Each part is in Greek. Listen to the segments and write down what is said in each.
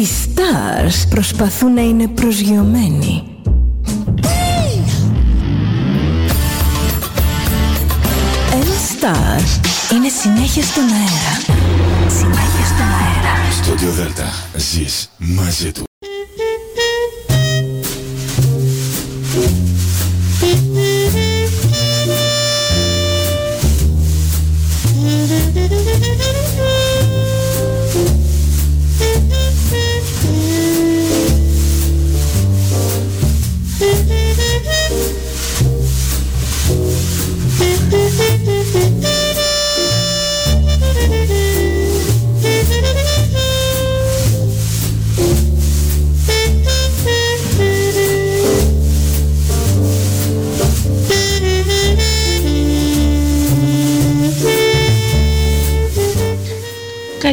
Οι stars προσπαθούν να είναι προσγειωμένοι. Ένα star είναι συνέχεια στον αέρα. Συνέχεια στον αέρα. Στο Δέλτα ζεις μαζί του.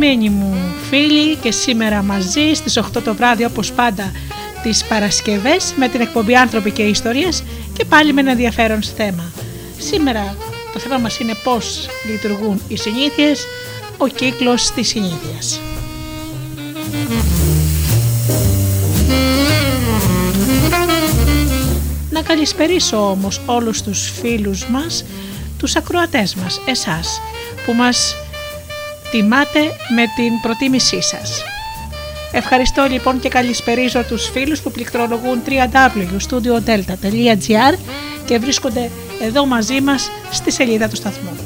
Αγαπημένοι μου φίλοι και σήμερα μαζί στις 8 το βράδυ όπως πάντα τις Παρασκευές με την εκπομπή Άνθρωποι και Ιστορίες και πάλι με ένα ενδιαφέρον θέμα. Σήμερα το θέμα μας είναι πώς λειτουργούν οι συνήθειες, ο κύκλος της συνήθειας. Να καλησπερίσω όμως όλους τους φίλους μας, τους ακροατές μας, εσάς που μας τιμάτε με την προτίμησή σας. Ευχαριστώ λοιπόν και καλησπερίζω τους φίλους που πληκτρολογούν www.studiodelta.gr και βρίσκονται εδώ μαζί μας στη σελίδα του σταθμού.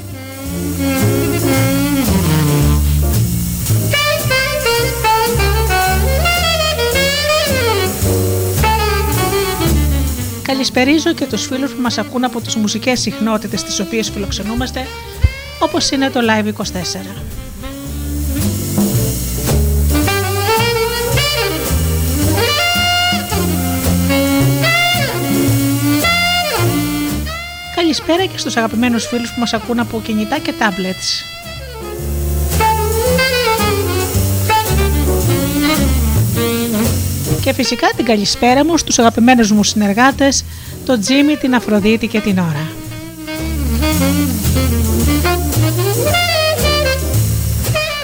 Καλησπερίζω και τους φίλους που μας ακούν από τις μουσικές συχνότητες τις οποίες φιλοξενούμαστε όπως είναι το Live 24. Καλησπέρα και στους αγαπημένους φίλους που μας ακούν από κινητά και tablets. Και φυσικά την καλησπέρα μου στους αγαπημένους μου συνεργάτες, τον Τζίμι, την Αφροδίτη και την Ωρα.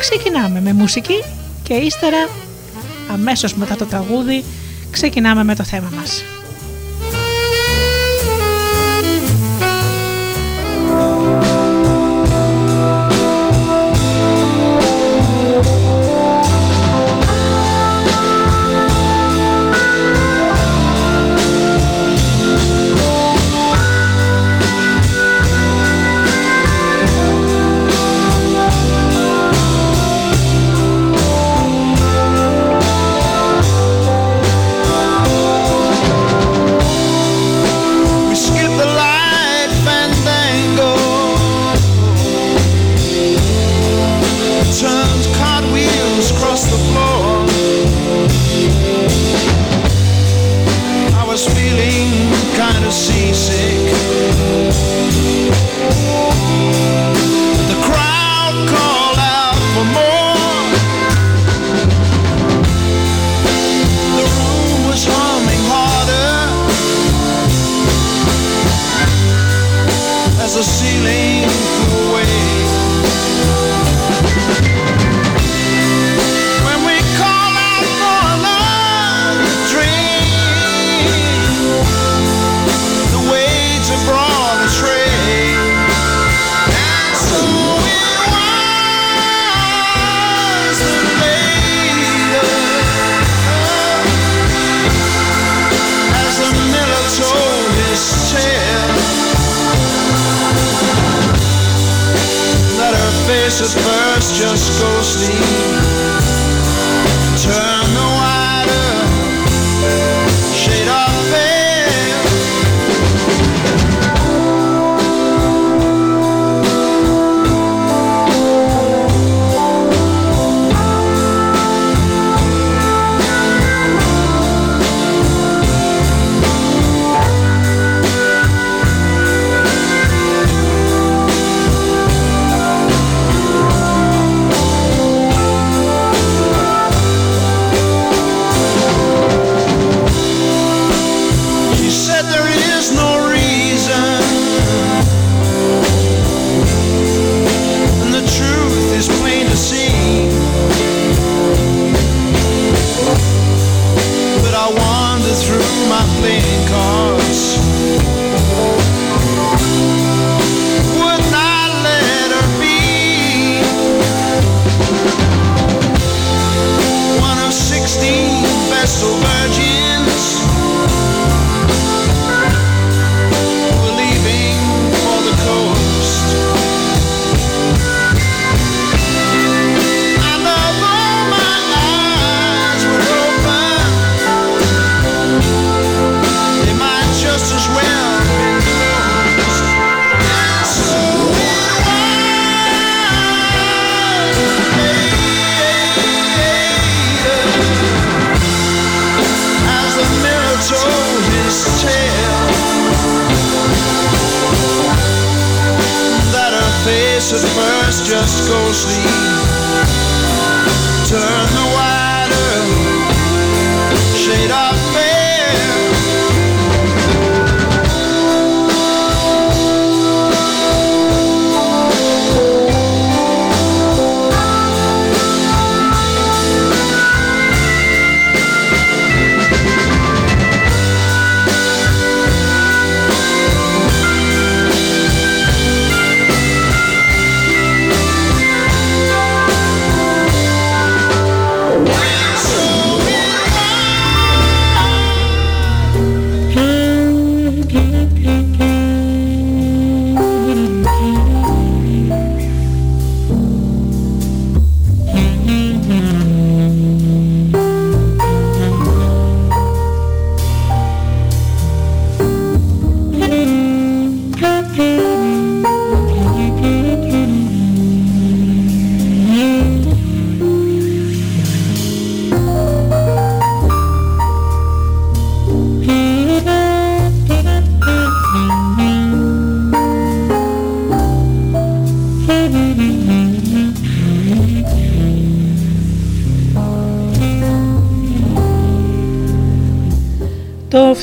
Ξεκινάμε με μουσική και ύστερα αμέσως μετά το τραγούδι ξεκινάμε με το θέμα μας.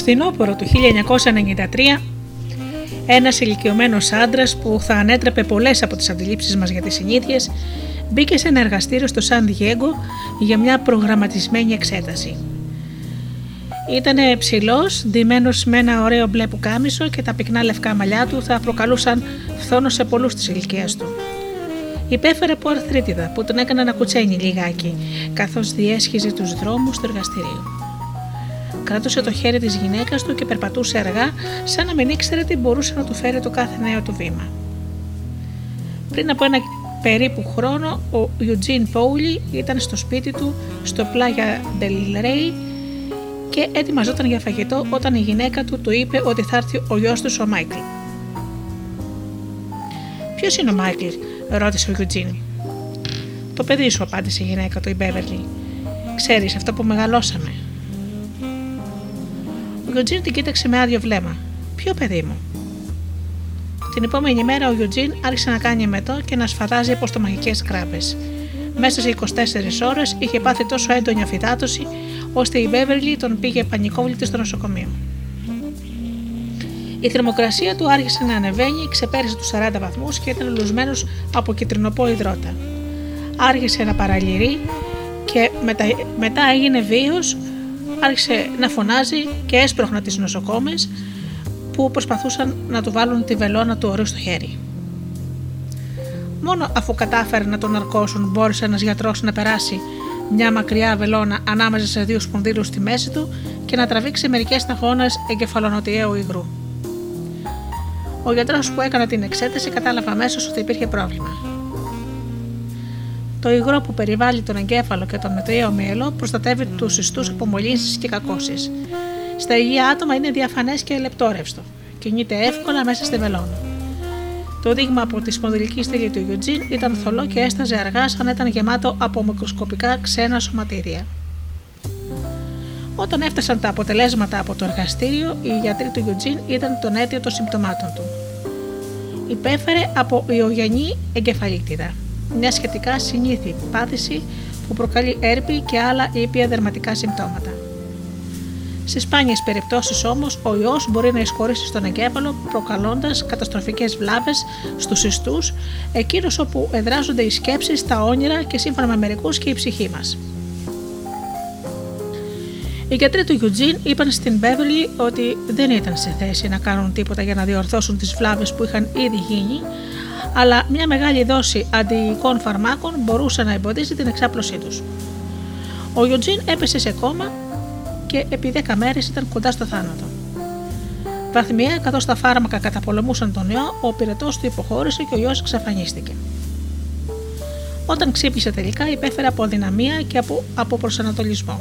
Φθινόπωρο του 1993 ένας ηλικιωμένος άντρας που θα ανέτρεπε πολλές από τις αντιλήψεις μας για τις συνήθειες, μπήκε σε ένα εργαστήριο στο Σαν Διέγκο για μια προγραμματισμένη εξέταση. Ήταν ψηλός, ντυμένος με ένα ωραίο μπλε πουκάμισο και τα πυκνά λευκά μαλλιά του θα προκαλούσαν φθόνο σε πολλούς της ηλικίας του. Υπέφερε από αρθρίτιδα που τον έκανε να κουτσένει λιγάκι, καθώς διέσχιζε τους δρόμους του εργαστηρίου. Κράτωσε το χέρι της γυναίκας του και περπατούσε αργά, σαν να μην ήξερε τι μπορούσε να του φέρει το κάθε νέο του βήμα. Πριν από ένα περίπου χρόνο, ο Ιουτζίν Πόουλι ήταν στο σπίτι του, στο πλάγια Del και ετοιμαζόταν για φαγητό όταν η γυναίκα του του είπε ότι θα έρθει ο γιος του ο Μάικλ. Ποιος είναι ο Μάικλ, ρώτησε ο Ιουτζίν. Το παιδί σου, απάντησε η γυναίκα του, η Μπέβερλι. Ξέρεις αυτό που μεγαλώσαμε. Γιουτζίν την κοίταξε με άδειο βλέμμα. Ποιο παιδί μου; Την επόμενη μέρα ο Γιουτζίν άρχισε να κάνει μετό και να σφαδάζει αποστομαχικέ κράπε. Μέσα σε 24 ώρες είχε πάθει τόσο έντονη αφιτάτωση, ώστε η Μπέβερλι τον πήγε πανικόβλητη στο νοσοκομείο. Η θερμοκρασία του άρχισε να ανεβαίνει, ξεπέρασε τους 40 βαθμούς και ήταν λουσμένος από κυτρινοπό υδρότα. Άρχισε να παραλυρεί και μετά, μετά έγινε βίος άρχισε να φωνάζει και έσπροχνα τις νοσοκόμες που προσπαθούσαν να του βάλουν τη βελόνα του ορίου στο χέρι. Μόνο αφού κατάφερε να τον ναρκώσουν μπόρεσε ένας γιατρός να περάσει μια μακριά βελόνα ανάμεσα σε δύο σπονδύλους στη μέση του και να τραβήξει μερικές σταγόνες εγκεφαλονοτιαίου υγρού. Ο γιατρός που έκανε την εξέταση κατάλαβε αμέσως ότι υπήρχε πρόβλημα. Το υγρό που περιβάλλει τον εγκέφαλο και τον μετριαίο μυελό προστατεύει τους ιστούς από μολύνσεις και κακώσεις. Στα υγεία άτομα είναι διαφανές και λεπτόρευστο. Κινείται εύκολα μέσα στη βελόνα. Το δείγμα από τη σπονδυλική στήλη του Ιουτζίν ήταν θολό και έσταζε αργά σαν ήταν γεμάτο από μικροσκοπικά ξένα σωματίδια. Όταν έφτασαν τα αποτελέσματα από το εργαστήριο, οι γιατροί του Ιουτζίν ήταν τον αίτιο των συμπτωμάτων του. Υπέφερε από ιογενή εγκεφαλίτιδα μια σχετικά συνήθι πάθηση που προκαλεί έρπη και άλλα ήπια δερματικά συμπτώματα. Σε σπάνιες περιπτώσεις όμως, ο ιός μπορεί να εισχωρήσει στον εγκέφαλο, προκαλώντας καταστροφικές βλάβες στους ιστούς, εκείνου όπου εδράζονται οι σκέψεις, τα όνειρα και σύμφωνα με μερικούς και η ψυχή μας. Οι γιατροί του Γιουτζίν είπαν στην Μπέβερλι ότι δεν ήταν σε θέση να κάνουν τίποτα για να διορθώσουν τις βλάβες που είχαν ήδη γίνει, αλλά μια μεγάλη δόση αντιοικών φαρμάκων μπορούσε να εμποδίσει την εξάπλωσή τους. Ο Ιωτζίν έπεσε σε κόμμα και επί 10 μέρες ήταν κοντά στο θάνατο. Βαθμία, καθώς τα φάρμακα καταπολεμούσαν τον ιό, ο πυρετός του υποχώρησε και ο ιός εξαφανίστηκε. Όταν ξύπνησε τελικά, υπέφερε από αδυναμία και από, από προσανατολισμό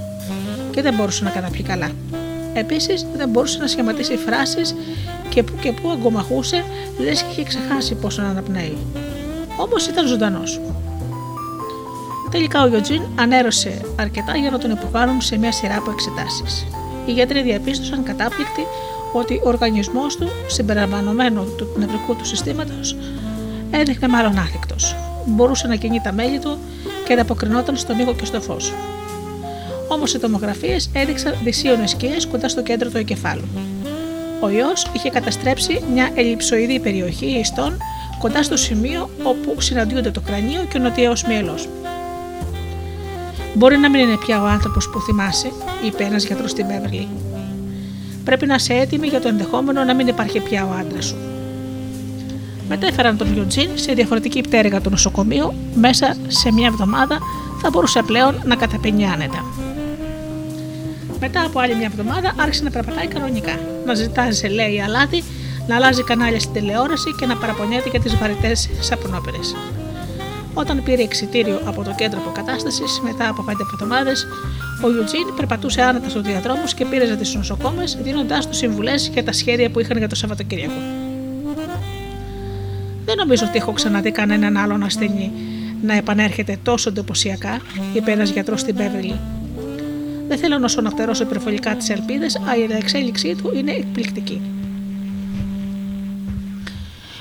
και δεν μπορούσε να καταπιεί καλά. Επίσης, δεν μπορούσε να σχηματίσει φράσεις και που και που αγκομαχούσε, λες και είχε ξεχάσει πώ να αναπνέει. Όμως ήταν ζωντανός. Τελικά ο Γιωτζίν ανέρωσε αρκετά για να τον υποβάλουν σε μια σειρά από εξετάσεις. Οι γιατροί διαπίστωσαν κατάπληκτοι ότι ο οργανισμός του, συμπεριλαμβανομένου του νευρικού του συστήματος, Έδειχνε μάλλον άθικτο. Μπορούσε να κινεί τα μέλη του και ανταποκρινόταν στον ήχο και στο φως. Όμως οι τομογραφίες έδειξαν δυσίωνες σκιές κοντά στο κέντρο του εγκεφάλου. Ο ιός είχε καταστρέψει μια ελλειψοειδή περιοχή ιστών κοντά στο σημείο όπου συναντιούνται το κρανίο και ο νοτιαίος μυελό. Μπορεί να μην είναι πια ο άνθρωπος που θυμάσαι, είπε ένας γιατρός στην Πέβερλι. Πρέπει να είσαι έτοιμη για το ενδεχόμενο να μην υπάρχει πια ο άντρας σου. Μετέφεραν τον Γιουτζίν σε διαφορετική πτέρυγα του νοσοκομείου, μέσα σε μια εβδομάδα θα μπορούσε πλέον να καταπαινεί άνετα. Μετά από άλλη μια εβδομάδα άρχισε να περπατάει κανονικά, να ζητά ζελέ ή αλάτι, να αλλάζει κανάλια στην τηλεόραση και να παραπονιέται για τις βαρετές σαπνόπερε. Όταν πήρε εξητήριο από το κέντρο αποκατάστασης μετά από πέντε εβδομάδες, ο Ιουτζίν περπατούσε άνετα στους διαδρόμους και πήρε τις νοσοκόμες, δίνοντάς τους συμβουλές για τα σχέδια που είχαν για το Σαββατοκύριακο. Δεν νομίζω ότι έχω ξαναδεί κανέναν άλλον ασθενή να επανέρχεται τόσο εντυπωσιακά, είπε ένας γιατρός στην Πέβριλη. Δεν θέλω να σωναχτερώσω υπερβολικά τις ελπίδες, αλλά η εξέλιξή του είναι εκπληκτική.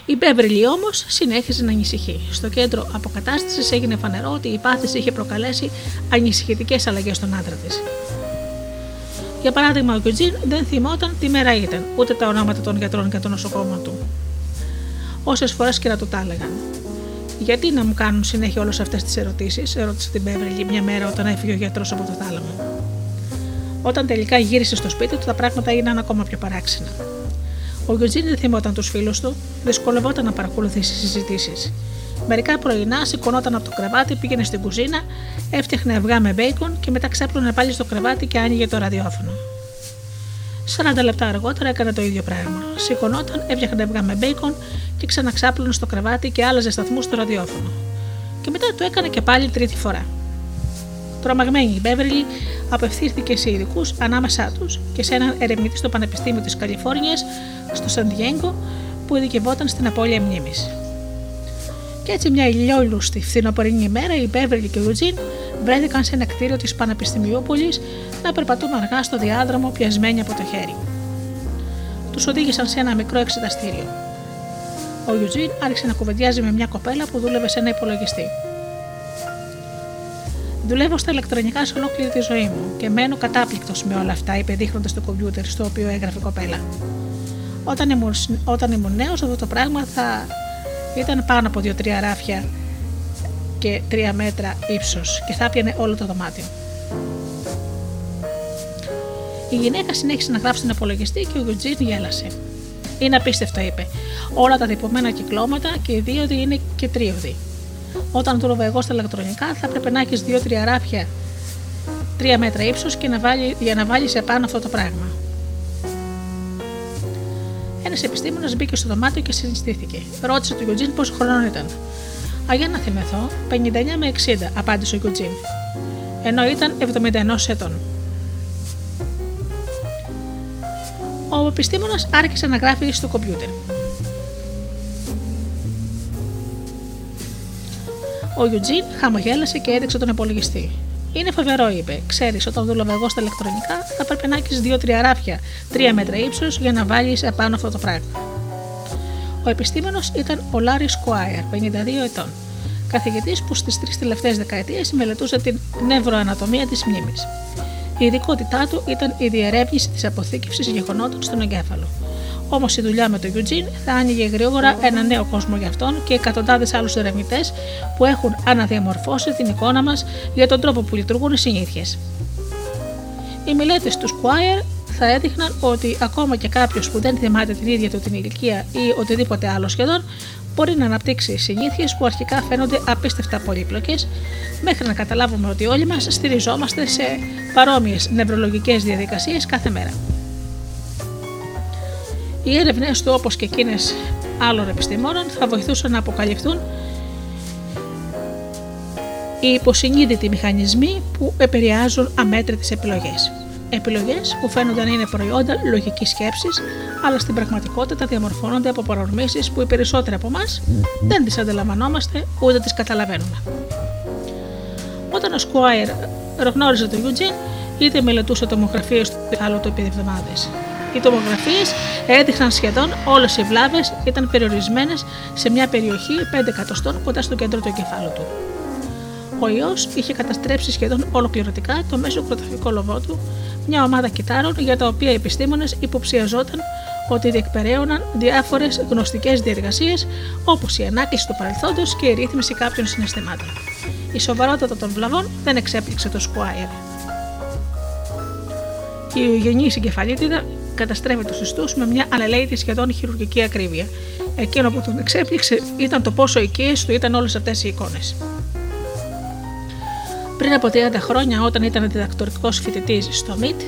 Η Μπέβριλι όμως συνέχιζε να ανησυχεί. Στο κέντρο αποκατάστασης έγινε φανερό ότι η πάθηση είχε προκαλέσει ανησυχητικές αλλαγές στον άντρα της. Για παράδειγμα, ο Γιουτζίν δεν θυμόταν τι μέρα ήταν, ούτε τα ονόματα των γιατρών και των νοσοκόμων του. Όσες φορές και να του τα έλεγαν. Γιατί να μου κάνουν συνέχεια όλες αυτές τις ερωτήσεις, ρώτησε την Μπέβριλι μια μέρα όταν έφυγε ο γιατρός από το θάλαμο. Όταν τελικά γύρισε στο σπίτι του, τα πράγματα έγιναν ακόμα πιο παράξενα. Ο Γιουτζίν δεν θυμόταν τους φίλους του, δυσκολευόταν να παρακολουθήσει συζητήσεις. Μερικά πρωινά σηκωνόταν από το κρεβάτι, πήγαινε στην κουζίνα, έφτιαχνε αυγά με μπέικον και μετά ξέπλωνε πάλι στο κρεβάτι και άνοιγε το ραδιόφωνο. 40 λεπτά αργότερα έκανε το ίδιο πράγμα. Σηκωνόταν, έφτιαχνε αυγά με μπέικον και ξαναξάπλωνε στο κρεβάτι και άλλαζε σταθμούς στο ραδιόφωνο. Και μετά το έκανε και πάλι τρίτη φορά. Τρομαγμένη η Μπέβερλι απευθύνθηκε σε ειδικούς ανάμεσά τους και σε έναν ερευνητή στο Πανεπιστήμιο της Καλιφόρνιας στο Σαντιέγκο που ειδικευόταν στην απώλεια μνήμης. Και έτσι μια ηλιόλουστη φθινοπορεινή ημέρα η Μπέβερλι και ο Ιουτζίν βρέθηκαν σε ένα κτίριο της Πανεπιστημιούπολης να περπατούν αργά στο διάδρομο πιασμένοι από το χέρι. Τους οδήγησαν σε ένα μικρό εξεταστήριο. Ο Ιουτζίν άρχισε να κουβεντιάζει με μια κοπέλα που δούλευε σε ένα υπολογιστή. Δουλεύω στα ηλεκτρονικά σε ολόκληρη τη ζωή μου και μένω κατάπληκτος με όλα αυτά, είπε δείχνοντας το κομπιούτερ στο οποίο έγραφε η κοπέλα. Όταν ήμουν, όταν ήμουν νέος, αυτό το πράγμα θα ήταν πάνω από 2-3 ράφια και 3 μέτρα ύψος και θα πιανε όλο το δωμάτιο. Η γυναίκα συνέχισε να γράφει στον υπολογιστή και ο Γιουτζίν γέλασε. Είναι απίστευτο, είπε. Όλα τα τυπωμένα κυκλώματα και οι δίωδοι είναι και τρίωδοι. Όταν δούλευα εγώ στα ηλεκτρονικά, θα έπρεπε να έχεις 2-3 ράφια 3 μέτρα ύψος και να βάλει, για να βάλεις επάνω αυτό το πράγμα. Ένας επιστήμονας μπήκε στο δωμάτιο και συνιστήθηκε. Ρώτησε τον Γιουτζίν πόσο χρόνο ήταν. Α, για να θυμηθώ, 59 με 60, απάντησε ο Γιουτζίν. Ενώ ήταν 71 ετών. Ο επιστήμονας άρχισε να γράφει στο κομπιούτερ. Ο Ιουτζίν χαμογέλασε και έδειξε τον υπολογιστή. Είναι φοβερό, είπε. Ξέρεις, όταν δούλευα εγώ στα ηλεκτρονικά, θα πρέπει να έχεις δύο-τρία ράφια, τρία μέτρα ύψο για να βάλεις επάνω αυτό το πράγμα. Ο επιστήμονο ήταν ο Λάρι Σκουάιερ, 52 ετών, καθηγητής που στις τρεις τελευταίες δεκαετίες μελετούσε την νευροανατομία της μνήμης. Η ειδικότητά του ήταν η διερεύνηση της αποθήκευσης γεγονότων στον εγκέφαλο. Όμως η δουλειά με τον Eugene θα άνοιγε γρήγορα ένα νέο κόσμο για αυτόν και εκατοντάδες άλλους ερευνητές που έχουν αναδιαμορφώσει την εικόνα μας για τον τρόπο που λειτουργούν οι συνήθειες. Οι μελέτες του Squire θα έδειχναν ότι ακόμα και κάποιος που δεν θυμάται την ίδια του την ηλικία ή οτιδήποτε άλλο σχεδόν μπορεί να αναπτύξει συνήθειες που αρχικά φαίνονται απίστευτα πολύπλοκες, μέχρι να καταλάβουμε ότι όλοι μας στηριζόμαστε σε παρόμοιες νευρολογικές διαδικασίες κάθε μέρα. Οι έρευνες του, όπως και εκείνες άλλων επιστημόνων, θα βοηθούσαν να αποκαλυφθούν οι υποσυνείδητοι μηχανισμοί που επηρεάζουν αμέτρητες επιλογές. Επιλογές που φαίνονται να είναι προϊόντα λογικής σκέψης, αλλά στην πραγματικότητα διαμορφώνονται από παρορμήσεις που οι περισσότεροι από εμάς δεν τις αντιλαμβανόμαστε ούτε τις καταλαβαίνουμε. Όταν ο Σκουάιρ γνώριζε τον Eugene, είτε μελετούσε τομογραφίες του άλλο του επί εβδομάδες. Οι τομογραφίες έδειχναν σχεδόν όλες οι βλάβες ήταν περιορισμένες σε μια περιοχή 5 εκατοστών κοντά στο κέντρο του εγκεφάλου του. Ο ιός είχε καταστρέψει σχεδόν ολοκληρωτικά το μέσο κροταφικό λοβό του, μια ομάδα κυτάρων για τα οποία οι επιστήμονες υποψιαζόταν ότι διεκπεραίωναν διάφορες γνωστικές διεργασίες όπως η ανάκληση του παρελθόντος και η ρύθμιση κάποιων συναισθημάτων. Η σοβαρότητα των βλαβών δεν εξέπληξε το Σκουάιρ. Η ευγενή εγκεφαλίτιδα καταστρέφει τους ιστούς με μια ανελαίτη σχεδόν χειρουργική ακρίβεια. Εκείνο που τον εξέπληξε ήταν το πόσο οικίες του ήταν όλες αυτές οι εικόνες. Πριν από 30 χρόνια, όταν ήταν διδακτορικός φοιτητής στο ΜΙΤ,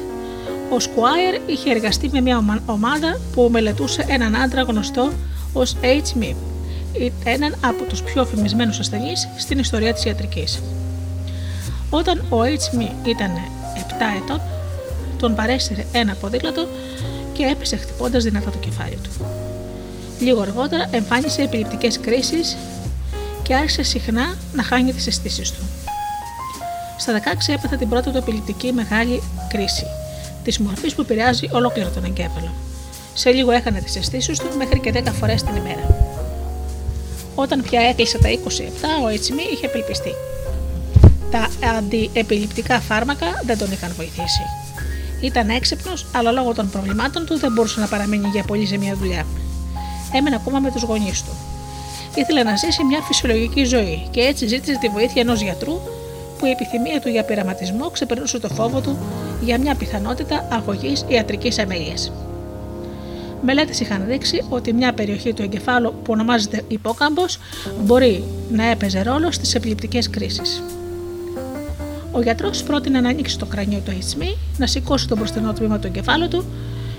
ο Σκουάιρ είχε εργαστεί με μια ομάδα που μελετούσε έναν άντρα γνωστό ως HMI, έναν από τους πιο φημισμένους ασθενείς στην ιστορία της ιατρικής. Όταν ο HMI ήταν 7 ετών, τον παρέστηρε ένα ποδήλατο και έπεσε χτυπώντας δυνατά το κεφάλι του. Λίγο αργότερα εμφάνισε επιληπτικές κρίσεις και άρχισε συχνά να χάνει τις αισθήσεις του. Στα 16 έπαθε την πρώτη του επιληπτική μεγάλη κρίση της μορφής που επηρεάζει ολόκληρο τον εγκέφαλο. Σε λίγο έκανε τις αισθήσεις του μέχρι και 10 φορές την ημέρα. Όταν πια έκλεισε τα 27, ο Έτσιμι είχε απελπιστεί. Τα αντιεπιληπτικά φάρμακα δεν τον είχαν βοηθήσει. Ήταν έξυπνος, αλλά λόγω των προβλημάτων του δεν μπορούσε να παραμείνει για πολύ σε μια δουλειά. Έμενε ακόμα με τους γονείς του. Ήθελε να ζήσει μια φυσιολογική ζωή και έτσι ζήτησε τη βοήθεια ενός γιατρού που η επιθυμία του για πειραματισμό ξεπερνούσε το φόβο του για μια πιθανότητα αγωγής ιατρικής αμέλειας. Μελέτες είχαν δείξει ότι μια περιοχή του εγκεφάλου που ονομάζεται υπόκαμπος μπορεί να έπαιζε ρόλο στις επιληπτικές κρίσεις. Ο γιατρός πρότεινε να ανοίξει το κρανίο του HME, να σηκώσει το μπροστινό τμήμα του εγκεφάλου του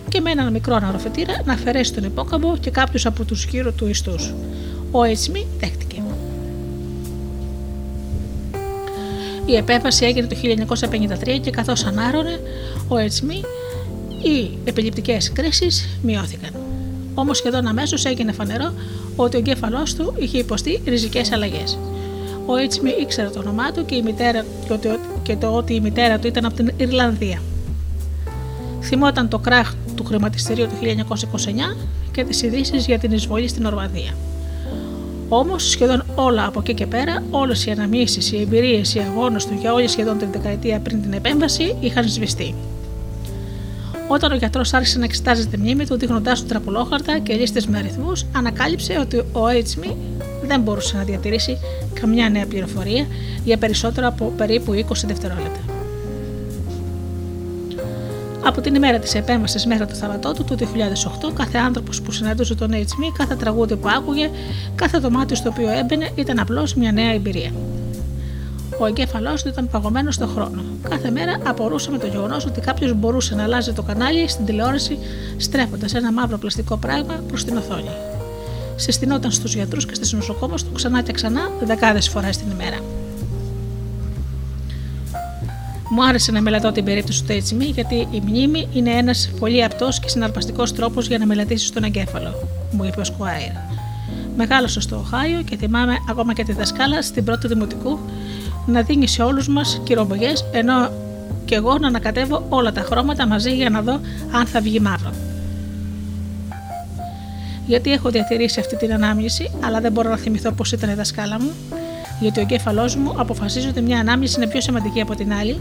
και με έναν μικρό αναρροφετήρα να αφαιρέσει τον υπόκαμπο και κάποιους από τους γύρω του ιστού. Ο HME δέχτηκε. Η επέμβαση έγινε το 1953 και καθώς ανάρωνε ο Ετσμί, οι επιληπτικές κρίσεις μειώθηκαν. Όμως σχεδόν αμέσως έγινε φανερό ότι ο εγκέφαλός του είχε υποστεί ριζικές αλλαγές. Ο Έτσμι ήξερε το όνομά του και, η μητέρα, και το ότι η μητέρα του ήταν από την Ιρλανδία. Θυμόταν το κράχ του χρηματιστηρίου του 1929 και τις ειδήσεις για την εισβολή στην Ορβανδία. Όμως σχεδόν όλα από εκεί και πέρα, όλες οι αναμνήσεις, οι εμπειρίες, οι αγώνες του για όλη σχεδόν την δεκαετία πριν την επέμβαση είχαν σβηστεί. Όταν ο γιατρός άρχισε να εξετάζει τη μνήμη του, δείχνοντάς του τραπουλόχαρτα και λίστες με αριθμούς, ανακάλυψε ότι ο HME δεν μπορούσε να διατηρήσει καμιά νέα πληροφορία για περισσότερο από περίπου 20 δευτερόλεπτα. Από την ημέρα της επέμβασης μέχρι το θάνατό του το 2008, κάθε άνθρωπος που συναντούσε τον HME, κάθε τραγούδι που άκουγε, κάθε δωμάτιο στο οποίο έμπαινε ήταν απλώς μια νέα εμπειρία. Ο εγκέφαλός του ήταν παγωμένος στον χρόνο. Κάθε μέρα απορούσε με το γεγονός ότι κάποιος μπορούσε να αλλάζει το κανάλι στην τηλεόραση στρέφοντας ένα μαύρο πλαστικό πράγμα προς την οθόνη. Συστηνόταν στους γιατρούς και στις νοσοκόμες του ξανά και ξανά δεκάδες φορές την ημέρα. Μου άρεσε να μελετώ την περίπτωση του Τέτσιμι γιατί η μνήμη είναι ένας πολύ απτός και συναρπαστικός τρόπος για να μελετήσεις τον εγκέφαλο, μου είπε ο Σκουάιρ. Μεγάλωσα στο Οχάιο και θυμάμαι ακόμα και τη δασκάλα στην πρώτη δημοτικού να δίνει σε όλους μας κυρομπογιέ, ενώ και εγώ να ανακατεύω όλα τα χρώματα μαζί για να δω αν θα βγει μαύρο. Γιατί έχω διατηρήσει αυτή την ανάμνηση, αλλά δεν μπορώ να θυμηθώ πώς ήταν η δασκάλα μου, γιατί ο εγκέφαλός μου αποφασίζει ότι μια ανάμνηση είναι πιο σημαντική από την άλλη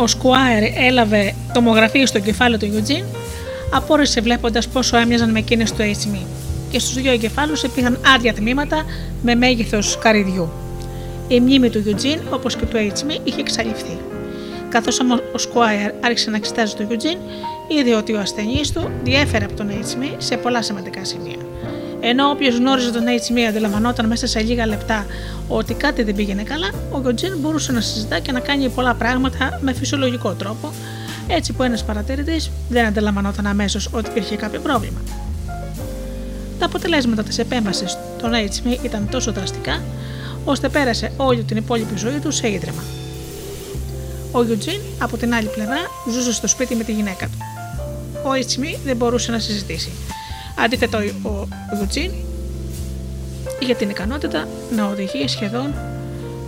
ο Σκουάερ έλαβε τομογραφίε στο κεφάλι του Γιουτζίν, απόρρισε βλέποντας πόσο έμοιαζαν με εκείνες του HME. Και στους δύο εγκεφάλους υπήρχαν άδεια τμήματα με μέγεθος καρυδιού. Η μνήμη του Γιουτζίν, όπως και του HME, είχε εξαλειφθεί. Καθώς όμως ο Σκουάιερ άρχισε να εξετάζει τον Γιουτζίν, είδε ότι ο ασθενής του διέφερε από τον HME σε πολλά σημαντικά σημεία. Ενώ όποιος γνώριζε τον HME αντιλαμβανόταν μέσα σε λίγα λεπτά ότι κάτι δεν πήγαινε καλά, ο Γιουτζίν μπορούσε να συζητά και να κάνει πολλά πράγματα με φυσιολογικό τρόπο, έτσι που ένας παρατηρητής δεν αντιλαμβανόταν αμέσως ότι υπήρχε κάποιο πρόβλημα. Τα αποτελέσματα της επέμβασης των HME ήταν τόσο δραστικά, ώστε πέρασε όλη την υπόλοιπη ζωή του σε ίδρυμα. Ο Γιουτζίν, από την άλλη πλευρά, ζούσε στο σπίτι με τη γυναίκα του. Ο HME δεν μπορούσε να συζητήσει. Αντίθετα, ο Γιουτζίν Είχε την ικανότητα να οδηγεί σχεδόν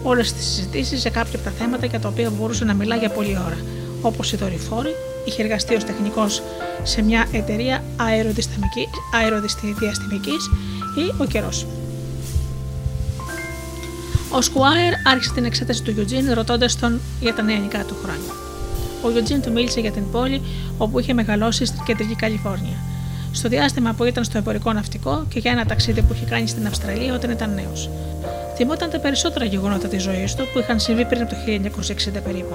όλες τις συζητήσεις σε κάποια από τα θέματα για τα οποία μπορούσε να μιλά για πολλή ώρα, όπως οι δορυφόροι, είχε εργαστεί ως τεχνικός σε μια εταιρεία αεροδιαστημική ή ο καιρός. Ο Σκουάιρ άρχισε την εξέταση του Γιουτζίν ρωτώντας τον για τα νεανικά του χρόνια. Ο Γιουτζίν του μίλησε για την πόλη όπου είχε μεγαλώσει στην κεντρική Καλιφόρνια. Στο διάστημα που ήταν στο εμπορικό ναυτικό και για ένα ταξίδι που είχε κάνει στην Αυστραλία όταν ήταν νέος. Θυμόταν τα περισσότερα γεγονότα της ζωής του που είχαν συμβεί πριν από το 1960 περίπου.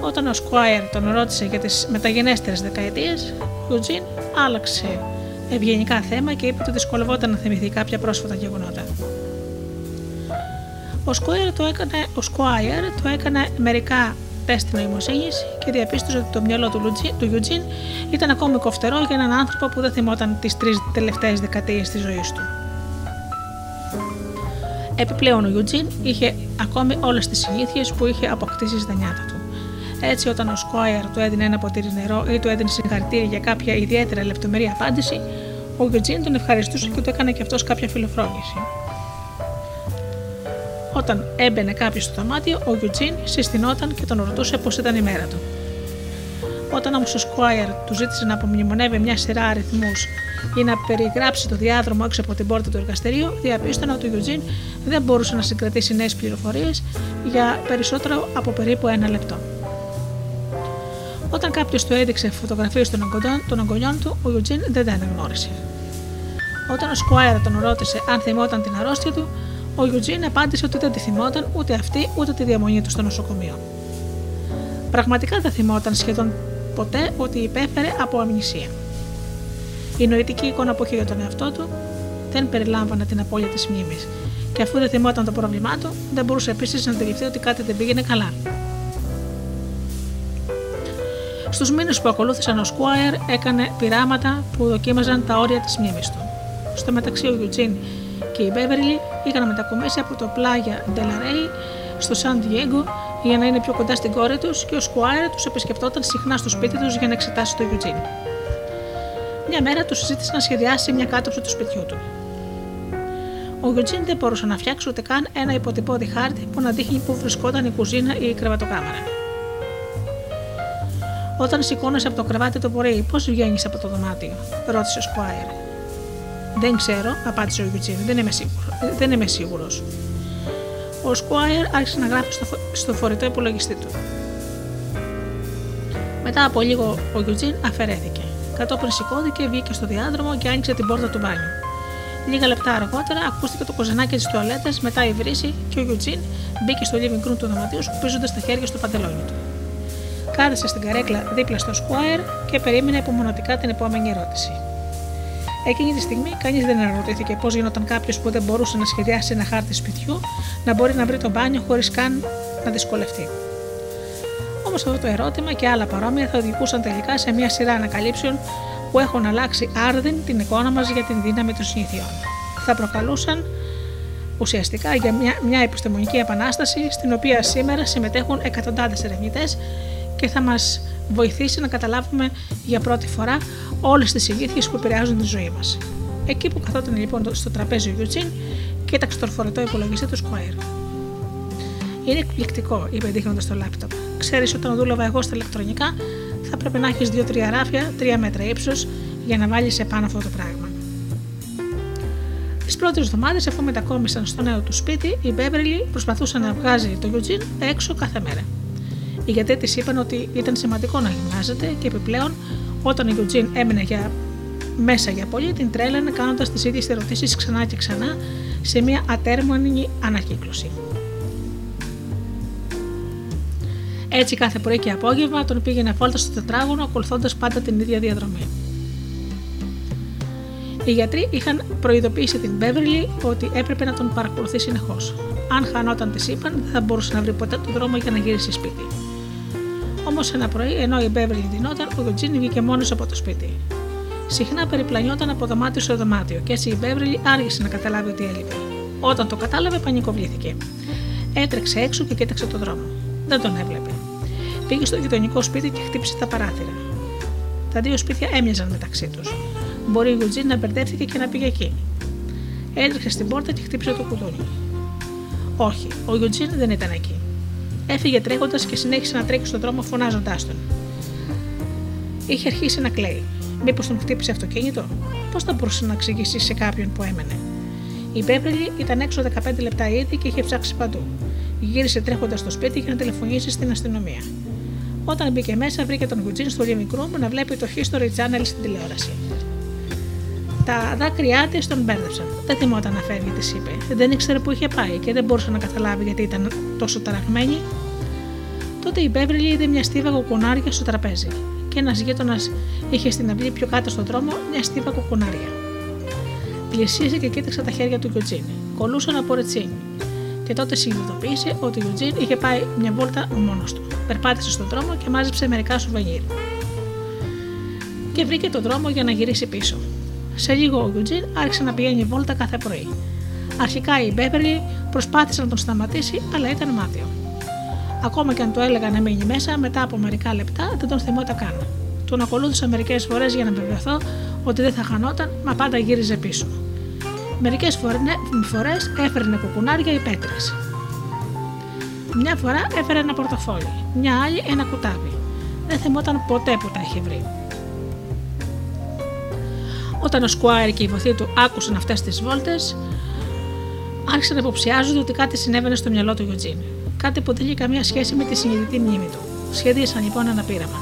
Όταν ο Σκουάιρ τον ρώτησε για τις μεταγενέστερες δεκαετίες, ο Γιουτζίν άλλαξε ευγενικά θέμα και είπε ότι δυσκολευόταν να θυμηθεί κάποια πρόσφατα γεγονότα. Ο Squire το έκανε, ο Squire το έκανε μερικά τεστ νοημοσύνη και διαπίστωσε ότι το μυαλό του, Λουτζί, του Eugene ήταν ακόμη κοφτερό για έναν άνθρωπο που δεν θυμόταν τις τρεις τελευταίες δεκαετίες της ζωής του. Επιπλέον, ο Eugene είχε ακόμη όλες τις συνήθειες που είχε αποκτήσει στα νιάτα του. Έτσι, όταν ο Squire του έδινε ένα ποτήρι νερό ή του έδινε συγχαρητήρια για κάποια ιδιαίτερα λεπτομερή απάντηση, ο Eugene τον ευχαριστούσε και του έκανε και αυτός κάποια φιλοφρόνηση. Όταν έμπαινε κάποιος στο δωμάτιο, ο Γιουτζίν συστηνόταν και τον ρωτούσε πώς ήταν η μέρα του. Όταν όμω ο Σκουάιερ του ζήτησε να απομνημονεύει μια σειρά αριθμούς ή να περιγράψει το διάδρομο έξω από την πόρτα του εργαστηρίου, διαπίστωνα ότι ο Γιουτζίν δεν μπορούσε να συγκρατήσει νέες πληροφορίες για περισσότερο από περίπου ένα λεπτό. Όταν κάποιος του έδειξε φωτογραφίες των αγκονιών του, ο Γιουτζίν δεν τα αναγνώρισε. Όταν ο Σκουάιερ τον ρώτησε αν θυμόταν την αρρώστια του, ο Γιουτζίν απάντησε ότι δεν τη θυμόταν ούτε αυτή ούτε τη διαμονή του στο νοσοκομείο. Πραγματικά δεν θυμόταν σχεδόν ποτέ ότι υπέφερε από αμνησία. Η νοητική εικόνα που είχε για τον εαυτό του δεν περιλάμβανε την απώλεια της μνήμης, και αφού δεν θυμόταν το πρόβλημά του, δεν μπορούσε επίσης να αντιληφθεί ότι κάτι δεν πήγαινε καλά. Στους μήνες που ακολούθησαν, ο Σκουάιερ έκανε πειράματα που δοκίμαζαν τα όρια της μνήμης του. Στο μεταξύ, ο Γιουτζίν και η Μπέβερλι είχαν μετακομίσει από το πλάγια Ντελαρέι στο Σαν Διέγκο για να είναι πιο κοντά στην κόρη τους και ο Σκουάιρ τους επισκεπτόταν συχνά στο σπίτι τους για να εξετάσει το Γιουτζίν. Μια μέρα τους ζήτησε να σχεδιάσει μια κάτωψη του σπιτιού του. Ο Γιουτζίν δεν μπορούσε να φτιάξει ούτε καν ένα υποτυπώδη χάρτη που να δείχνει πού βρισκόταν η κουζίνα ή η κρεβατοκάμαρα. Όταν σηκώνεσαι από το κρεβάτι το πρωί, πώς βγαίνεις από το δωμάτιο, ρώτησε ο Σκουάιρ. Δεν ξέρω, απάντησε ο Γιουτσίν, δεν είμαι σίγουρο. Δεν είμαι σίγουρος. Ο Σκουάιρ άρχισε να γράφει στο, στο φορητό υπολογιστή του. Μετά από λίγο ο Γιουτζίν αφαιρέθηκε. Κατόπιν σηκώθηκε, βγήκε στο διάδρομο και άνοιξε την πόρτα του μπάνιου. Λίγα λεπτά αργότερα ακούστηκε το κοζανάκι της τουαλέτα, μετά η βρύση και ο Γιουτζίν μπήκε στο living room του δωματίου σκουπίζοντας τα χέρια στο παντελόνι του. Κάθεσε στην καρέκλα δίπλα στο Σκουάιρ και περίμενε υπομονωτικά την επόμενη ερώτηση. Εκείνη τη στιγμή κανείς δεν αναρωτήθηκε πώς γινόταν κάποιος που δεν μπορούσε να σχεδιάσει ένα χάρτη σπιτιού να μπορεί να βρει το μπάνιο χωρίς καν να δυσκολευτεί. Όμως αυτό το ερώτημα και άλλα παρόμοια θα οδηγούσαν τελικά σε μια σειρά ανακαλύψεων που έχουν αλλάξει άρδιν την εικόνα μας για την δύναμη των συνήθειών. Θα προκαλούσαν ουσιαστικά για μια, μια επιστημονική επανάσταση στην οποία σήμερα συμμετέχουν εκατοντάδες ερευνητές και θα μας βοηθήσει να καταλάβουμε για πρώτη φορά όλες τις συνήθειες που επηρεάζουν τη ζωή μας. Εκεί που καθόταν λοιπόν στο τραπέζι ο Γιουτσίν, κοίταξε το φορητό υπολογιστή του Squire. Είναι εκπληκτικό, είπε δείχνοντας το λάπτοπ. Ξέρεις, όταν δούλευα εγώ στα ηλεκτρονικά, θα πρέπει να έχεις 2-3 ράφια, 3 μέτρα ύψος για να βάλεις επάνω αυτό το πράγμα. Τις πρώτες εβδομάδες, αφού μετακόμισαν στο νέο του σπίτι, η Μπέβερλι προσπαθούσε να βγάζει το Γιουτζίν έξω κάθε μέρα. Οι γιατροί της είπαν ότι ήταν σημαντικό να γυμνάζεται και επιπλέον όταν η Γιουτζίν έμεινε για μέσα για πολύ, την τρέλανε κάνοντας τις ίδιες ερωτήσεις ξανά και ξανά σε μια ατέρμονη ανακύκλωση. Έτσι κάθε πρωί και απόγευμα τον πήγαινε φόλτα στο τετράγωνο, ακολουθώντας πάντα την ίδια διαδρομή. Οι γιατροί είχαν προειδοποιήσει την Μπέβερλι ότι έπρεπε να τον παρακολουθεί συνεχώς. Αν χανόταν, της είπαν, δεν θα μπορούσε να βρει ποτέ τον δρόμο για να γυρίσει σπίτι. Όμως ένα πρωί, ενώ η Μπέβερλι δινόταν, ο Γιουτζίνι βγήκε μόνος από το σπίτι. Συχνά περιπλανιόταν από δωμάτιο σε δωμάτιο και έτσι η Μπέβερλι άργησε να καταλάβει ότι έλειπε. Όταν το κατάλαβε, πανικοβλήθηκε. Έτρεξε έξω και κοίταξε τον δρόμο. Δεν τον έβλεπε. Πήγε στο γειτονικό σπίτι και χτύπησε τα παράθυρα. Τα δύο σπίτια έμοιαζαν μεταξύ τους. Μπορεί η Γιουτζίνι να μπερδεύτηκε και να πήγε εκεί. Έτρεξε στην πόρτα και χτύπησε το κουδούνι. Όχι, ο Γιουτζίν δεν ήταν εκεί. Έφυγε τρέχοντας και συνέχισε να τρέχει στον δρόμο φωνάζοντάς τον. Είχε αρχίσει να κλαίει. Μήπως τον χτύπησε αυτοκίνητο, πώς θα μπορούσε να εξηγήσει σε κάποιον που έμενε; Η Μπέβρελη ήταν έξω 15 λεπτά ήδη και είχε ψάξει παντού. Γύρισε τρέχοντας στο σπίτι για να τηλεφωνήσει στην αστυνομία. Όταν μπήκε μέσα, βρήκε τον Γιουτζίν στο living room να βλέπει το History Channel στην τηλεόραση. Τα δάκρυά της τον μπέρδεψαν. Δεν θυμόταν να φεύγει, της είπε. Δεν ήξερε που είχε πάει και δεν μπορούσε να καταλάβει γιατί ήταν τόσο ταραγμένη. Τότε η Μπέβριλι είδε μια στίβα κοκκουνάρια στο τραπέζι και ένας γείτονας είχε στην αυλή πιο κάτω στον δρόμο μια στίβα κοκκουνάρια. Πλησίασε και κοίταξε τα χέρια του Γιουτζίν. Κολούσαν από ρετσίνη. Και τότε συνειδητοποίησε ότι ο Γιουτζίν είχε πάει μια βόλτα μόνος του. Περπάτησε στον δρόμο και μάζεψε μερικά σουβενίρ. Και βρήκε τον δρόμο για να γυρίσει πίσω. Σε λίγο ο Γιουτζίν άρχισε να πηγαίνει βόλτα κάθε πρωί. Αρχικά η Μπέβερλι προσπάθησε να τον σταματήσει, αλλά ήταν μάτιο. Ακόμα και αν του έλεγα να μείνει μέσα, μετά από μερικά λεπτά δεν τον θυμόταν καν. Τον ακολούθησα μερικές φορές για να βεβαιωθώ ότι δεν θα χανόταν, μα πάντα γύριζε πίσω. Μερικές φορέ έφερνε κουκουνάρια ή πέτρες. Μια φορά έφερε ένα πορτοφόλι, μια άλλη ένα κουτάβι. Δεν θυμόταν ποτέ που τα είχε βρει. Όταν ο Σκουάιρ και η βοηθή του άκουσαν αυτές τις βόλτες, άρχισαν να υποψιάζονται ότι κάτι συνέβαινε στο μυαλό του Γιουτζίν. Κάτι που δεν είχε καμία σχέση με τη συνειδητή μνήμη του. Σχεδίασαν λοιπόν ένα πείραμα.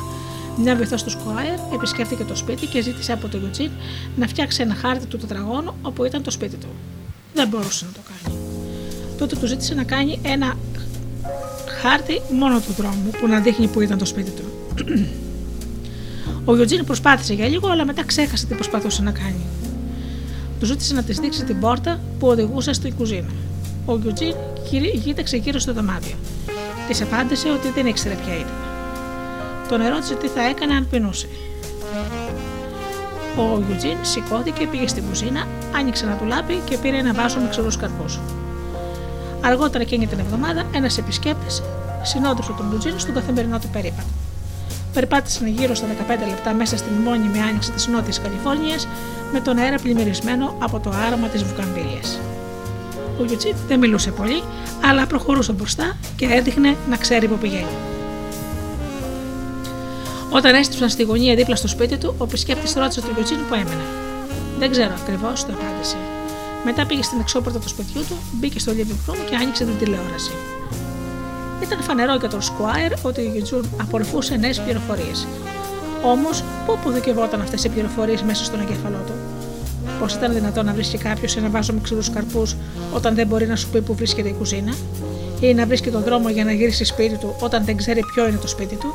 Μια βοηθό του Σκουάιρ επισκέφθηκε το σπίτι και ζήτησε από τον Γιουτζίν να φτιάξει ένα χάρτη του τετραγώνου όπου ήταν το σπίτι του. Δεν μπορούσε να το κάνει. Τότε του ζήτησε να κάνει ένα χάρτη μόνο του δρόμου που να δείχνει που ήταν το σπίτι του. Ο Γιουτζίν προσπάθησε για λίγο, αλλά μετά ξέχασε τι προσπαθούσε να κάνει. Του ζήτησε να της δείξει την πόρτα που οδηγούσε στην κουζίνα. Ο Γιουτζίν γύταξε γύρω στο δωμάτιο. Της απάντησε ότι δεν ήξερε ποια ήταν. Τον ερώτησε τι θα έκανε αν πεινούσε. Ο Γιουτζίν σηκώθηκε, πήγε στην κουζίνα, άνοιξε ένα τουλάπι και πήρε ένα βάσο με ξερού καρπούς. Αργότερα εκείνη την εβδομάδα, ένας επισκέπτης συνόδευσε τον Γιουτζίν στον καθημερινό του περίπατο. Περπάτησαν γύρω στα 15 λεπτά μέσα στην μόνιμη άνοιξη της Νότιας Καλιφόρνιας με τον αέρα πλημμυρισμένο από το άρωμα της βουκαμβίλια. Ο Γιουτσίτ δεν μιλούσε πολύ, αλλά προχωρούσε μπροστά και έδειχνε να ξέρει που πηγαίνει. Όταν έστειψαν στη γωνία δίπλα στο σπίτι του, ο επισκέπτης ρώτησε τον Γιουτσίτ που έμενε. Δεν ξέρω ακριβώς, το απάντησε. Μετά πήγε στην εξώπορτα του σπιτιού του, μπήκε στο living room και άνοιξε την τηλεόραση. Ήταν φανερό για τον Σκουάιρ ότι ο Γιουτζούν απορροφούσε νέες πληροφορίες. Όμως, πού αποδικευόταν αυτές οι πληροφορίες μέσα στον εγκέφαλό του; Πώς ήταν δυνατόν να βρίσκει κάποιος ένα βάζο με ξηρού καρπούς όταν δεν μπορεί να σου πει που βρίσκεται η κουζίνα, ή να βρίσκει τον δρόμο για να γυρίσει σπίτι του όταν δεν ξέρει ποιο είναι το σπίτι του.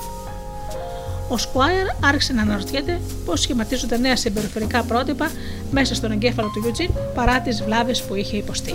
Ο Σκουάιρ άρχισε να αναρωτιέται πώς σχηματίζονται νέα συμπεριφορικά πρότυπα μέσα στον εγκέφαλο του Γιουτζίν παρά τις βλάβες που είχε υποστεί.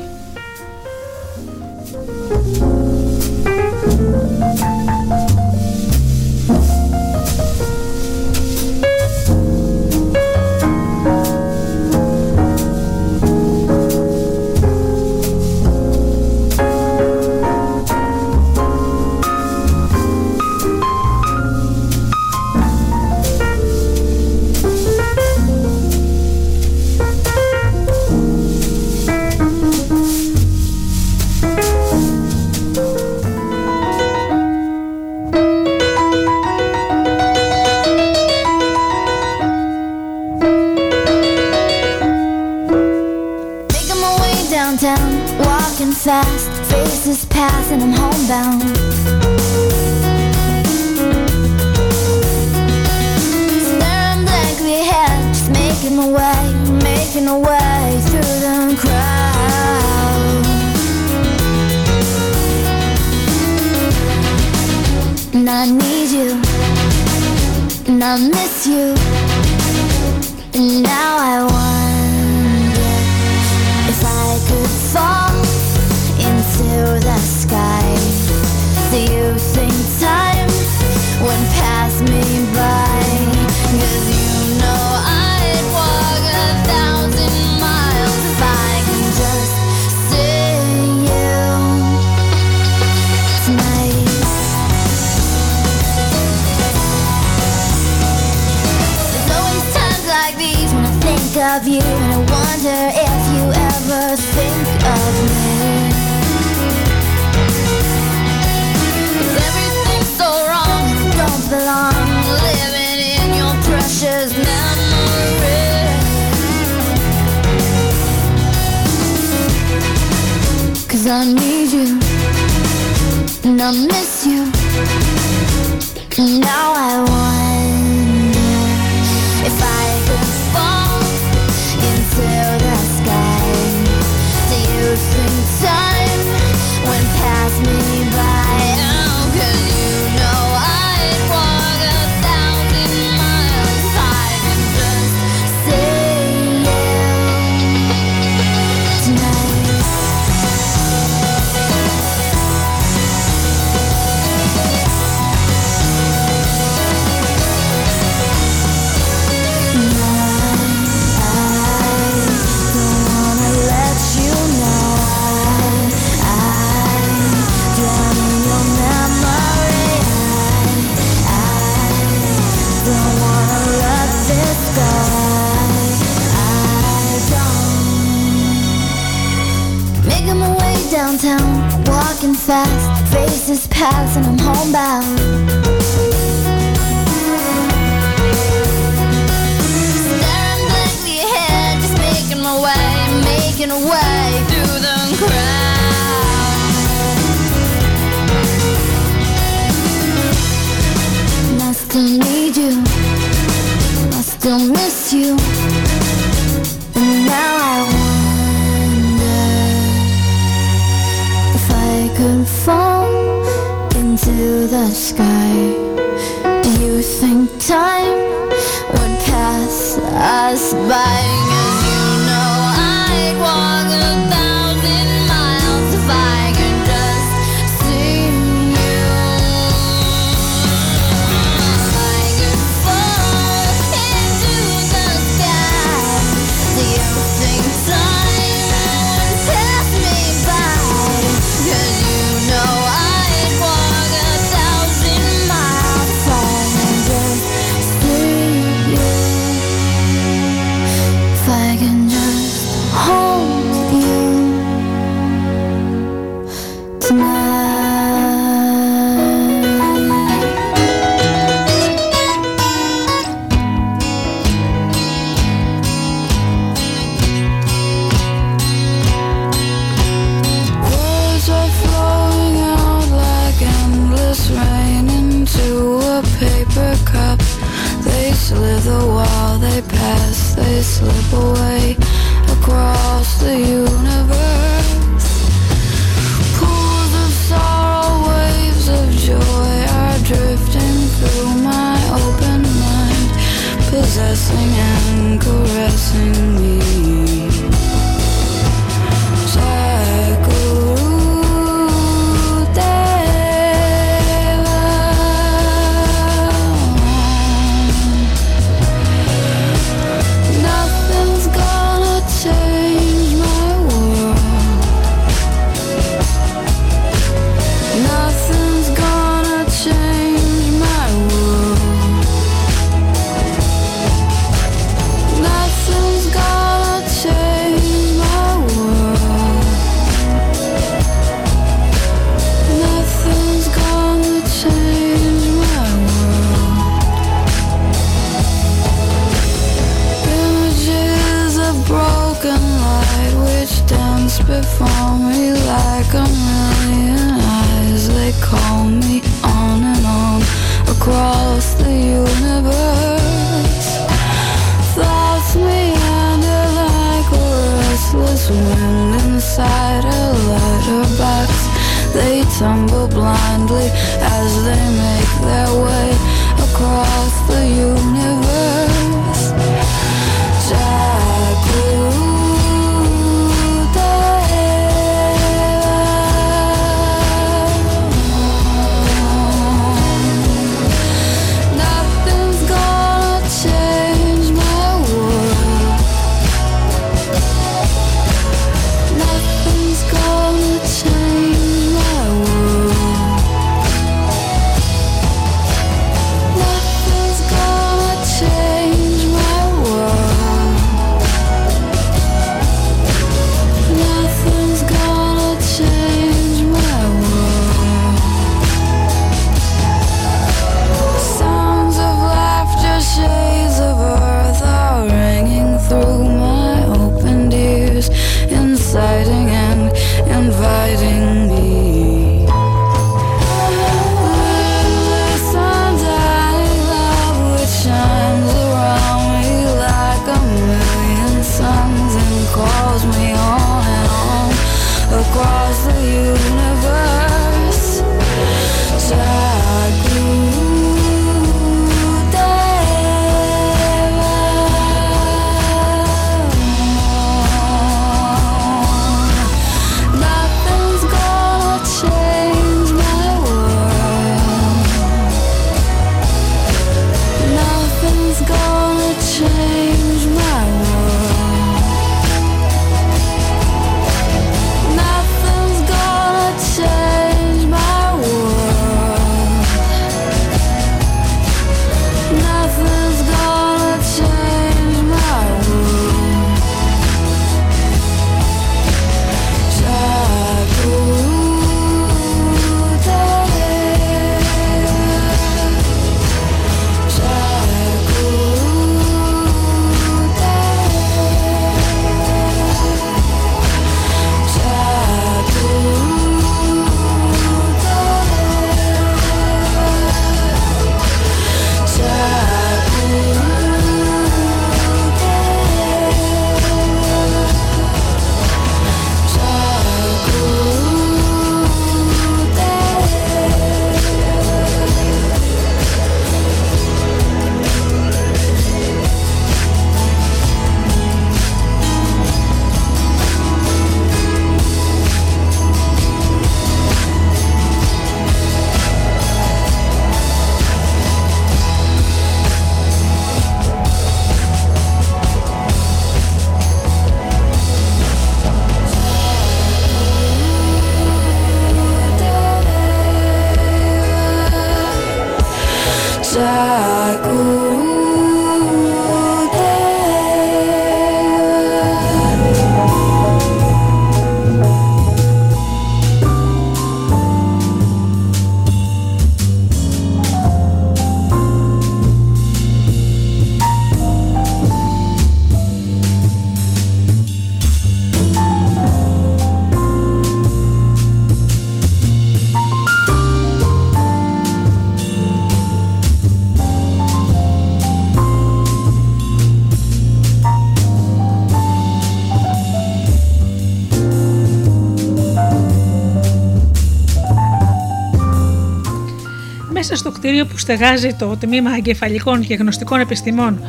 Στεγάζει το Τμήμα Εγκεφαλικών και Γνωστικών Επιστημών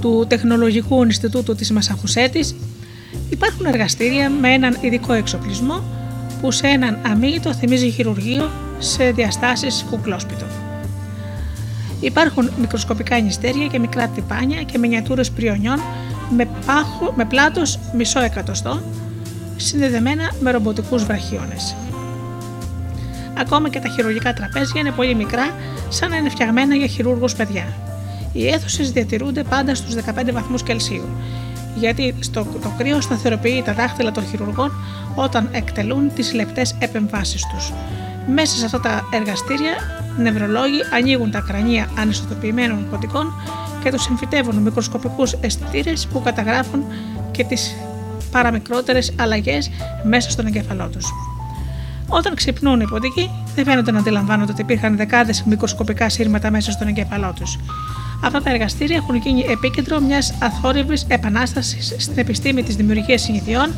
του Τεχνολογικού Ινστιτούτου της Μασαχουσέτης υπάρχουν εργαστήρια με έναν ειδικό εξοπλισμό που σε έναν αμύγητο θυμίζει χειρουργείο σε διαστάσεις κουκλόσπιτο. Υπάρχουν μικροσκοπικά νηστέρια και μικρά τυπάνια και μινιατούρες πριονιών με, πάχο, με πλάτος μισό εκατοστό συνδεδεμένα με ρομποτικούς βραχίονες. Ακόμα και τα χειρουργικά τραπέζια είναι πολύ μικρά, σαν να είναι φτιαγμένα για χειρούργους παιδιά. Οι αίθουσες διατηρούνται πάντα στους 15 βαθμούς Κελσίου, γιατί στο, το κρύο σταθεροποιεί τα δάχτυλα των χειρουργών όταν εκτελούν τις λεπτές επεμβάσεις τους. Μέσα σε αυτά τα εργαστήρια, νευρολόγοι ανοίγουν τα κρανία ανισοτοποιημένων ποτικών και τους εμφυτεύουν μικροσκοπικούς αισθητήρες που καταγράφουν και τις παραμικρότερες αλλαγές μέσα στον εγκέφαλό τους. Όταν ξυπνούν οι ποντικοί, δεν φαίνονται να αντιλαμβάνονται ότι υπήρχαν δεκάδες μικροσκοπικά σύρματα μέσα στον εγκέφαλό τους. Αυτά τα εργαστήρια έχουν γίνει επίκεντρο μιας αθόρυβης επανάστασης στην επιστήμη της δημιουργίας συνηθιών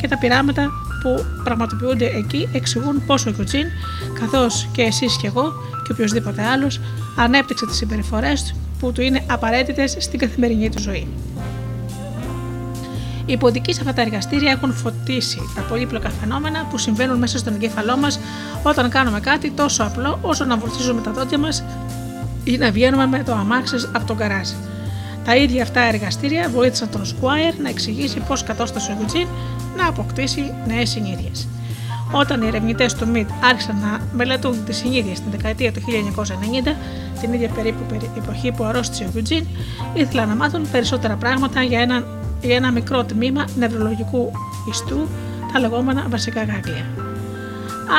και τα πειράματα που πραγματοποιούνται εκεί εξηγούν πόσο ο Γιουτζίν, καθώς και εσείς και εγώ και οποιοδήποτε άλλος, ανέπτυξε τις συμπεριφορές που του είναι απαραίτητες στην καθημερινή του ζωή. Οι ποντικοί σε αυτά τα εργαστήρια έχουν φωτίσει τα πολύπλοκα φαινόμενα που συμβαίνουν μέσα στον εγκέφαλό μας όταν κάνουμε κάτι τόσο απλό όσο να βουρτίζουμε τα δόντια μας ή να βγαίνουμε με το αμάξι από τον καράζ. Τα ίδια αυτά εργαστήρια βοήθησαν τον Σκουάιερ να εξηγήσει πώς κατώστασε ο Γιουτζίν να αποκτήσει νέες συνήθειες. Όταν οι ερευνητές του ΜΙΤ άρχισαν να μελετούν τις συνήθειες την δεκαετία του 1990, την ίδια περίπου εποχή που αρρώστησε ο Γιουτζίν, ήθελαν να μάθουν περισσότερα πράγματα για ένα, για ένα μικρό τμήμα νευρολογικού ιστού, τα λεγόμενα βασικά γάγλια.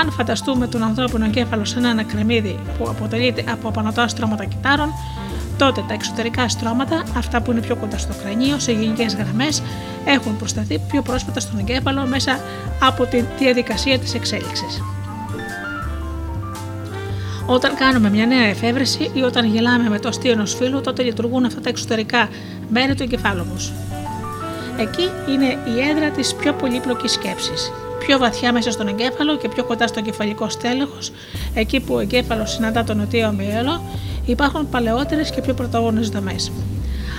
Αν φανταστούμε τον ανθρώπινο εγκέφαλο σε ένα κρεμμύδι που αποτελείται από απανοτά στρώματα κυτάρων, τότε τα εξωτερικά στρώματα, αυτά που είναι πιο κοντά στο κρανίο, σε γενικές γραμμές, έχουν προσταθεί πιο πρόσφατα στον εγκέφαλο μέσα από τη διαδικασία της εξέλιξης. Όταν κάνουμε μια νέα εφεύρεση ή όταν γελάμε με το αστείο ενό φίλου, τότε λειτουργούν αυτά τα εξωτερικά μέρη του εγκεφάλου Εκεί είναι η έδρα της πιο πολύπλοκης σκέψης πιο βαθιά μέσα στον εγκέφαλο και πιο κοντά στο εγκεφαλικό στέλεχος, εκεί που ο εγκέφαλος συναντά τον νοτίο μυέλο, υπάρχουν παλαιότερες και πιο πρωτόγονες δομές.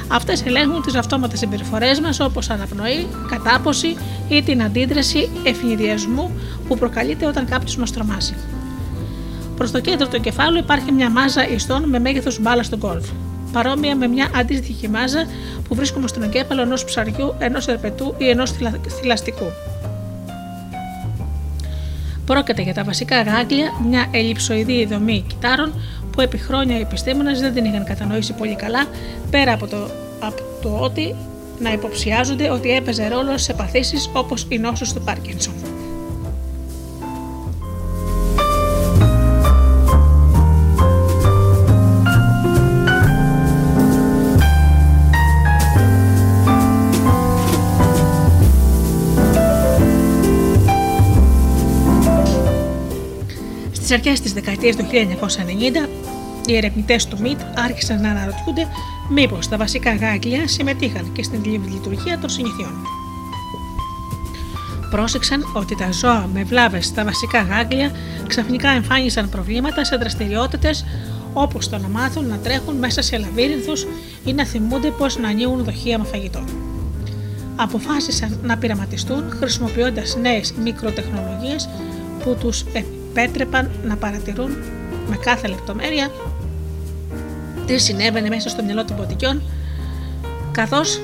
Αυτές ελέγχουν τις αυτόματες συμπεριφορές μας όπως αναπνοή, κατάποση ή την αντίδραση ευνηδιασμού που προκαλείται όταν κάποιος μας τρομάζει. Προς το κέντρο του εγκεφάλου υπάρχει μια μάζα ιστών με μέγεθος μπάλας στο γκολφ. Παρόμοια με μια αντίστοιχη μάζα που βρίσκουμε στον εγκέφαλο ενός ψαριού, ενός ερπετού ή ενός θηλαστικού. Πρόκειται για τα βασικά γάγλια, μια ελλειψοειδή δομή κυτάρων που επί χρόνια οι επιστήμονες δεν την είχαν κατανοήσει πολύ καλά, πέρα από το, από το ότι να υποψιάζονται ότι έπαιζε ρόλο σε παθήσεις όπως η νόσος του Πάρκινσον. Στι αρχές της δεκαετίας του 1990, οι ερευνητές του ΜΙΤ άρχισαν να αναρωτιούνται μήπως τα βασικά γάγλια συμμετείχαν και στην λειτουργία των συνηθιών. Πρόσεξαν ότι τα ζώα με βλάβες στα βασικά γάγλια ξαφνικά εμφάνισαν προβλήματα σε δραστηριότητες όπως το να μάθουν να τρέχουν μέσα σε λαβύρινθους ή να θυμούνται πώς να ανοίγουν δοχεία με φαγητό. Αποφάσισαν να πειραματιστούν χρησιμοποιώντας νέες μικροτεχνολογίες που τους επέτρεπαν να παρατηρούν με κάθε λεπτομέρεια τι συνέβαινε μέσα στο μυαλό των ποτικιών καθώς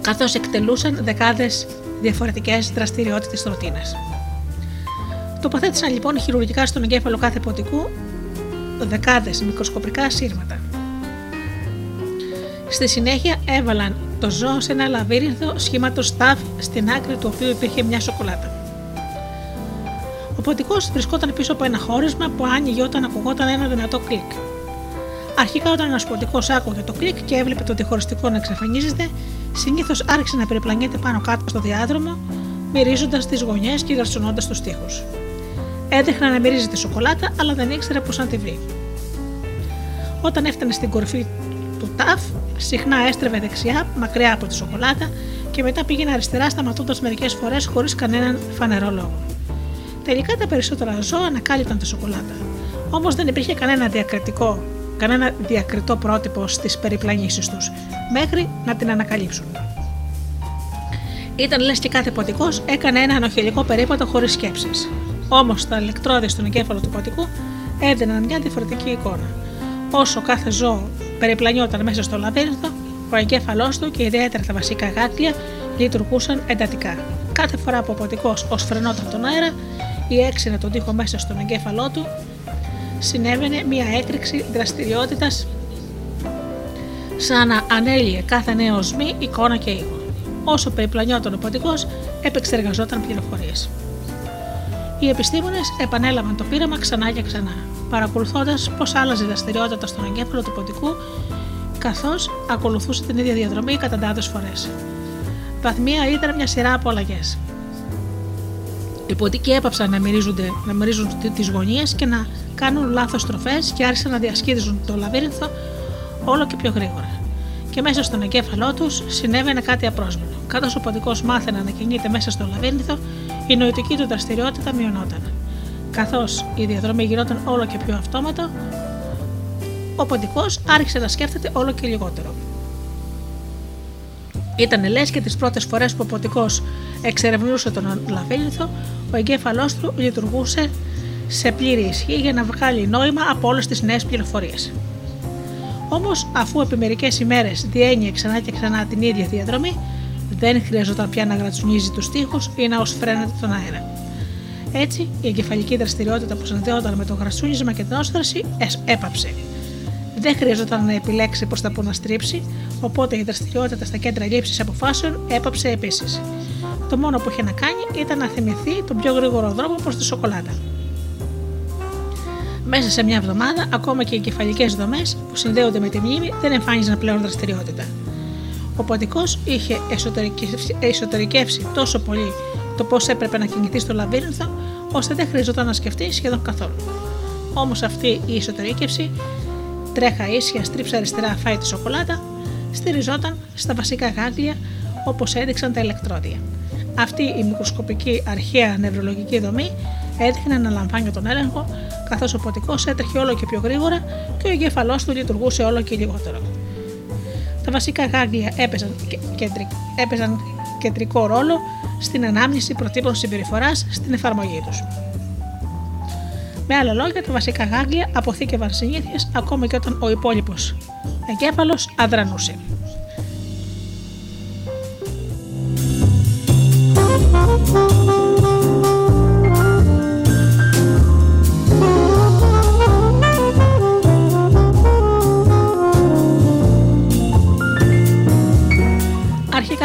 καθώς εκτελούσαν δεκάδες διαφορετικές δραστηριότητες ρουτίνας. Τοποθέτησαν λοιπόν χειρουργικά στον εγκέφαλο κάθε ποτικού δεκάδες μικροσκοπικά σύρματα. Στη συνέχεια έβαλαν το ζώο σε ένα λαβύρινθο σχήματος σταφ στην άκρη του οποίου υπήρχε μια σοκολάτα. Ο ποτικό βρισκόταν πίσω από ένα χώρισμα που άνοιγε όταν ακουγόταν ένα δυνατό κλικ. Αρχικά, όταν ένας ποτικό άκουγε το κλικ και έβλεπε το διχωριστικό να εξαφανίζεται, συνήθως άρχισε να περιπλανιέται πάνω κάτω στο διάδρομο, μυρίζοντας τις γωνιές και γαρσονώντα τους τοίχου. Έδειχνε να μυρίζει τη σοκολάτα, αλλά δεν ήξερε πώς να τη βρει. Όταν έφτανε στην κορφή του ταφ, συχνά έστρεβε δεξιά, μακριά από τη σοκολάτα και και μετά πήγαινε αριστερά σταματώντας μερικές φορές χωρίς κανέναν φανερό λόγο. Τελικά τα περισσότερα ζώα ανακάλυπταν τη σοκολάτα. Όμως δεν υπήρχε κανένα διακριτικό, κανένα διακριτό πρότυπο στις περιπλανήσεις τους, μέχρι να την ανακαλύψουν. Ήταν λες και κάθε ποτικός έκανε ένα ανοχελικό περίπατο χωρίς σκέψεις. Όμως τα ηλεκτρόδια στον εγκέφαλο του ποτικού έδιναν μια διαφορετική εικόνα. Όσο κάθε ζώο περιπλανιόταν μέσα στο λαβύρινθο, ο εγκέφαλός του και ιδιαίτερα τα βασικά γάτια λειτουργούσαν εντατικά. Κάθε φορά που ο ποτικό ως φρενόταν τον αέρα ή έξινε τον τοίχο μέσα στον εγκέφαλό του, συνέβαινε μια έκρηξη δραστηριότητας σαν να ανέλυε κάθε νέο σμί, εικόνα και ήχο. Όσο περιπλανιόταν ο ποτικό, επεξεργαζόταν πληροφορίες. Οι επιστήμονες επανέλαβαν το πείραμα ξανά και ξανά, παρακολουθώντας πώς άλλαζε η δραστηριότητα στον εγκέφαλο του ποτικού, καθώς ακολουθούσε την ίδια διαδρομή εκατοντάδες φορές. Βαθμία ήταν μια σειρά από αλλαγές. Οι ποτικοί έπαψαν να, μυρίζονται, να μυρίζουν τις γωνίες και να κάνουν λάθος στροφές και άρχισαν να διασκίδίζουν το λαβύρινθο όλο και πιο γρήγορα. Και μέσα στον εγκέφαλό τους συνέβαινε κάτι απρόσμενο. Καθώς ο ποτικό μάθαινε να κινείται μέσα στο λαβύρινθο, η νοητική του δραστηριότητα μειωνόταν. Καθώς η διαδρομή γινόταν όλο και πιο αυτόματο, ο ποντικός άρχισε να σκέφτεται όλο και λιγότερο. Ήταν λες και τις πρώτες φορές που ο ποντικός εξερευνούσε τον λαβύρινθο, ο εγκέφαλός του λειτουργούσε σε πλήρη ισχύ για να βγάλει νόημα από όλες τις νέες πληροφορίες. Όμως, αφού επί μερικές ημέρες διένυε ξανά και ξανά την ίδια διαδρομή, δεν χρειαζόταν πια να γρατσουνίζει του τοίχου ή να οσφραίνεται τον αέρα. Έτσι, η εγκεφαλική δραστηριότητα που συνδεόταν με το γρατσούνισμα και την όστραση έπαψε. Δεν χρειαζόταν να επιλέξει πώς θα που να στρίψει, οπότε η δραστηριότητα στα κέντρα λήψης αποφάσεων έπαψε επίσης. Το μόνο που είχε να κάνει ήταν να θυμηθεί τον πιο γρήγορο δρόμο προς τη σοκολάτα. Μέσα σε μια εβδομάδα, ακόμα και οι κεφαλικέ δομές που συνδέονται με τη μνήμη δεν εμφάνιζαν πλέον δραστηριότητα. Ο ποντικός είχε εσωτερικεύσει τόσο πολύ το πώς έπρεπε να κινηθεί στο λαβύρινθο, ώστε δεν χρειαζόταν να σκεφτεί σχεδόν καθόλου. Όμως αυτή η εσωτερήκευση, τρέχα ίσια, στρίψα αριστερά, φάει τη σοκολάτα, στηριζόταν στα βασικά γάγλια όπως έδειξαν τα ηλεκτρόδια. Αυτή η μικροσκοπική αρχαία νευρολογική δομή έδειχνε να λαμβάνει τον έλεγχο, καθώς ο ποτικό έτρεχε όλο και πιο γρήγορα και ο εγκέφαλός του λειτουργούσε όλο και λιγότερο. Τα βασικά γάγλια έπαιζαν, κεντρικ, έπαιζαν κεντρικό ρόλο στην ανάμνηση προτύπων συμπεριφοράς στην εφαρμογή τους. Με άλλα λόγια, τα βασικά γάγλια αποθήκευαν συνήθειες ακόμα και όταν ο υπόλοιπος εγκέφαλος αδρανούσε.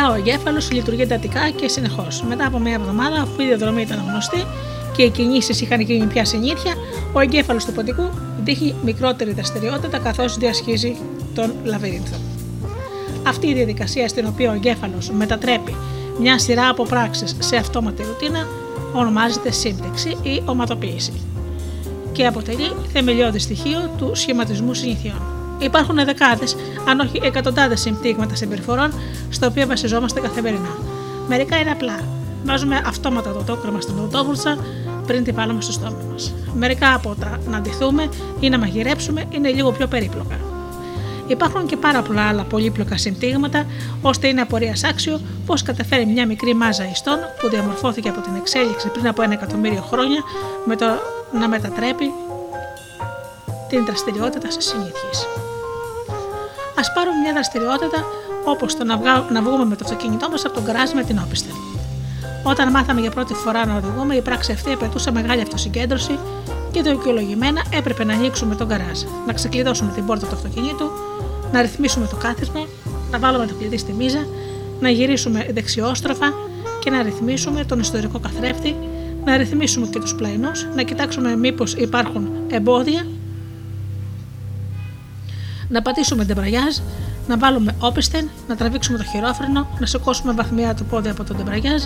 Αρχικά ο εγκέφαλος λειτουργεί εντατικά και συνεχώς. Μετά από μια εβδομάδα, αφού η διαδρομή ήταν γνωστή και οι κινήσεις είχαν γίνει πια συνήθεια, ο εγκέφαλος του ποντικού δείχνει μικρότερη δραστηριότητα καθώς διασχίζει τον λαβύρινθο. Αυτή η διαδικασία στην οποία ο εγκέφαλος μετατρέπει μια σειρά από πράξεις σε αυτόματη ρουτίνα ονομάζεται σύμπτυξη ή οματοποίηση και αποτελεί θεμελιώδη στοιχείο του σχηματισμού συνηθιών. Υπάρχουν δεκάδες, αν όχι εκατοντάδες συμπτύγματα συμπεριφορών στα οποία βασιζόμαστε καθημερινά. Μερικά είναι απλά. Βάζουμε αυτόματα το τόκρεμα στην πρωτόβουλτσα πριν την βάλουμε στο στόμα μας. Μερικά από τα να ντυθούμε ή να μαγειρέψουμε είναι λίγο πιο περίπλοκα. Υπάρχουν και πάρα πολλά άλλα πολύπλοκα συμπτύγματα, ώστε είναι απορίας άξιο πώς καταφέρει μια μικρή μάζα ιστών που διαμορφώθηκε από την εξέλιξη πριν από ένα εκατομμύριο χρόνια με το να μετατρέπει την δραστηριότητα σε συνήθειες. Α πάρουμε μια δραστηριότητα όπως το να, βγα... να βγούμε με το αυτοκίνητό μας από τον γκράζ με την όπισθεν. Όταν μάθαμε για πρώτη φορά να οδηγούμε, η πράξη αυτή απαιτούσε μεγάλη αυτοσυγκέντρωση και δικαιολογημένα έπρεπε να ανοίξουμε τον γκαράζ, να ξεκλειδώσουμε την πόρτα του αυτοκινήτου, να ρυθμίσουμε το κάθισμα, να βάλουμε το κλειδί στη μίζα, να γυρίσουμε δεξιόστροφα και να ρυθμίσουμε τον ιστορικό καθρέφτη, να ρυθμίσουμε και τους πλαϊνούς, να κοιτάξουμε μήπως υπάρχουν εμπόδια, να πατήσουμε τεμπραγιάζ, να βάλουμε όπισθεν, να τραβήξουμε το χειρόφρενο, να σηκώσουμε βαθμιά το πόδι από τον τεμπραγιάζ,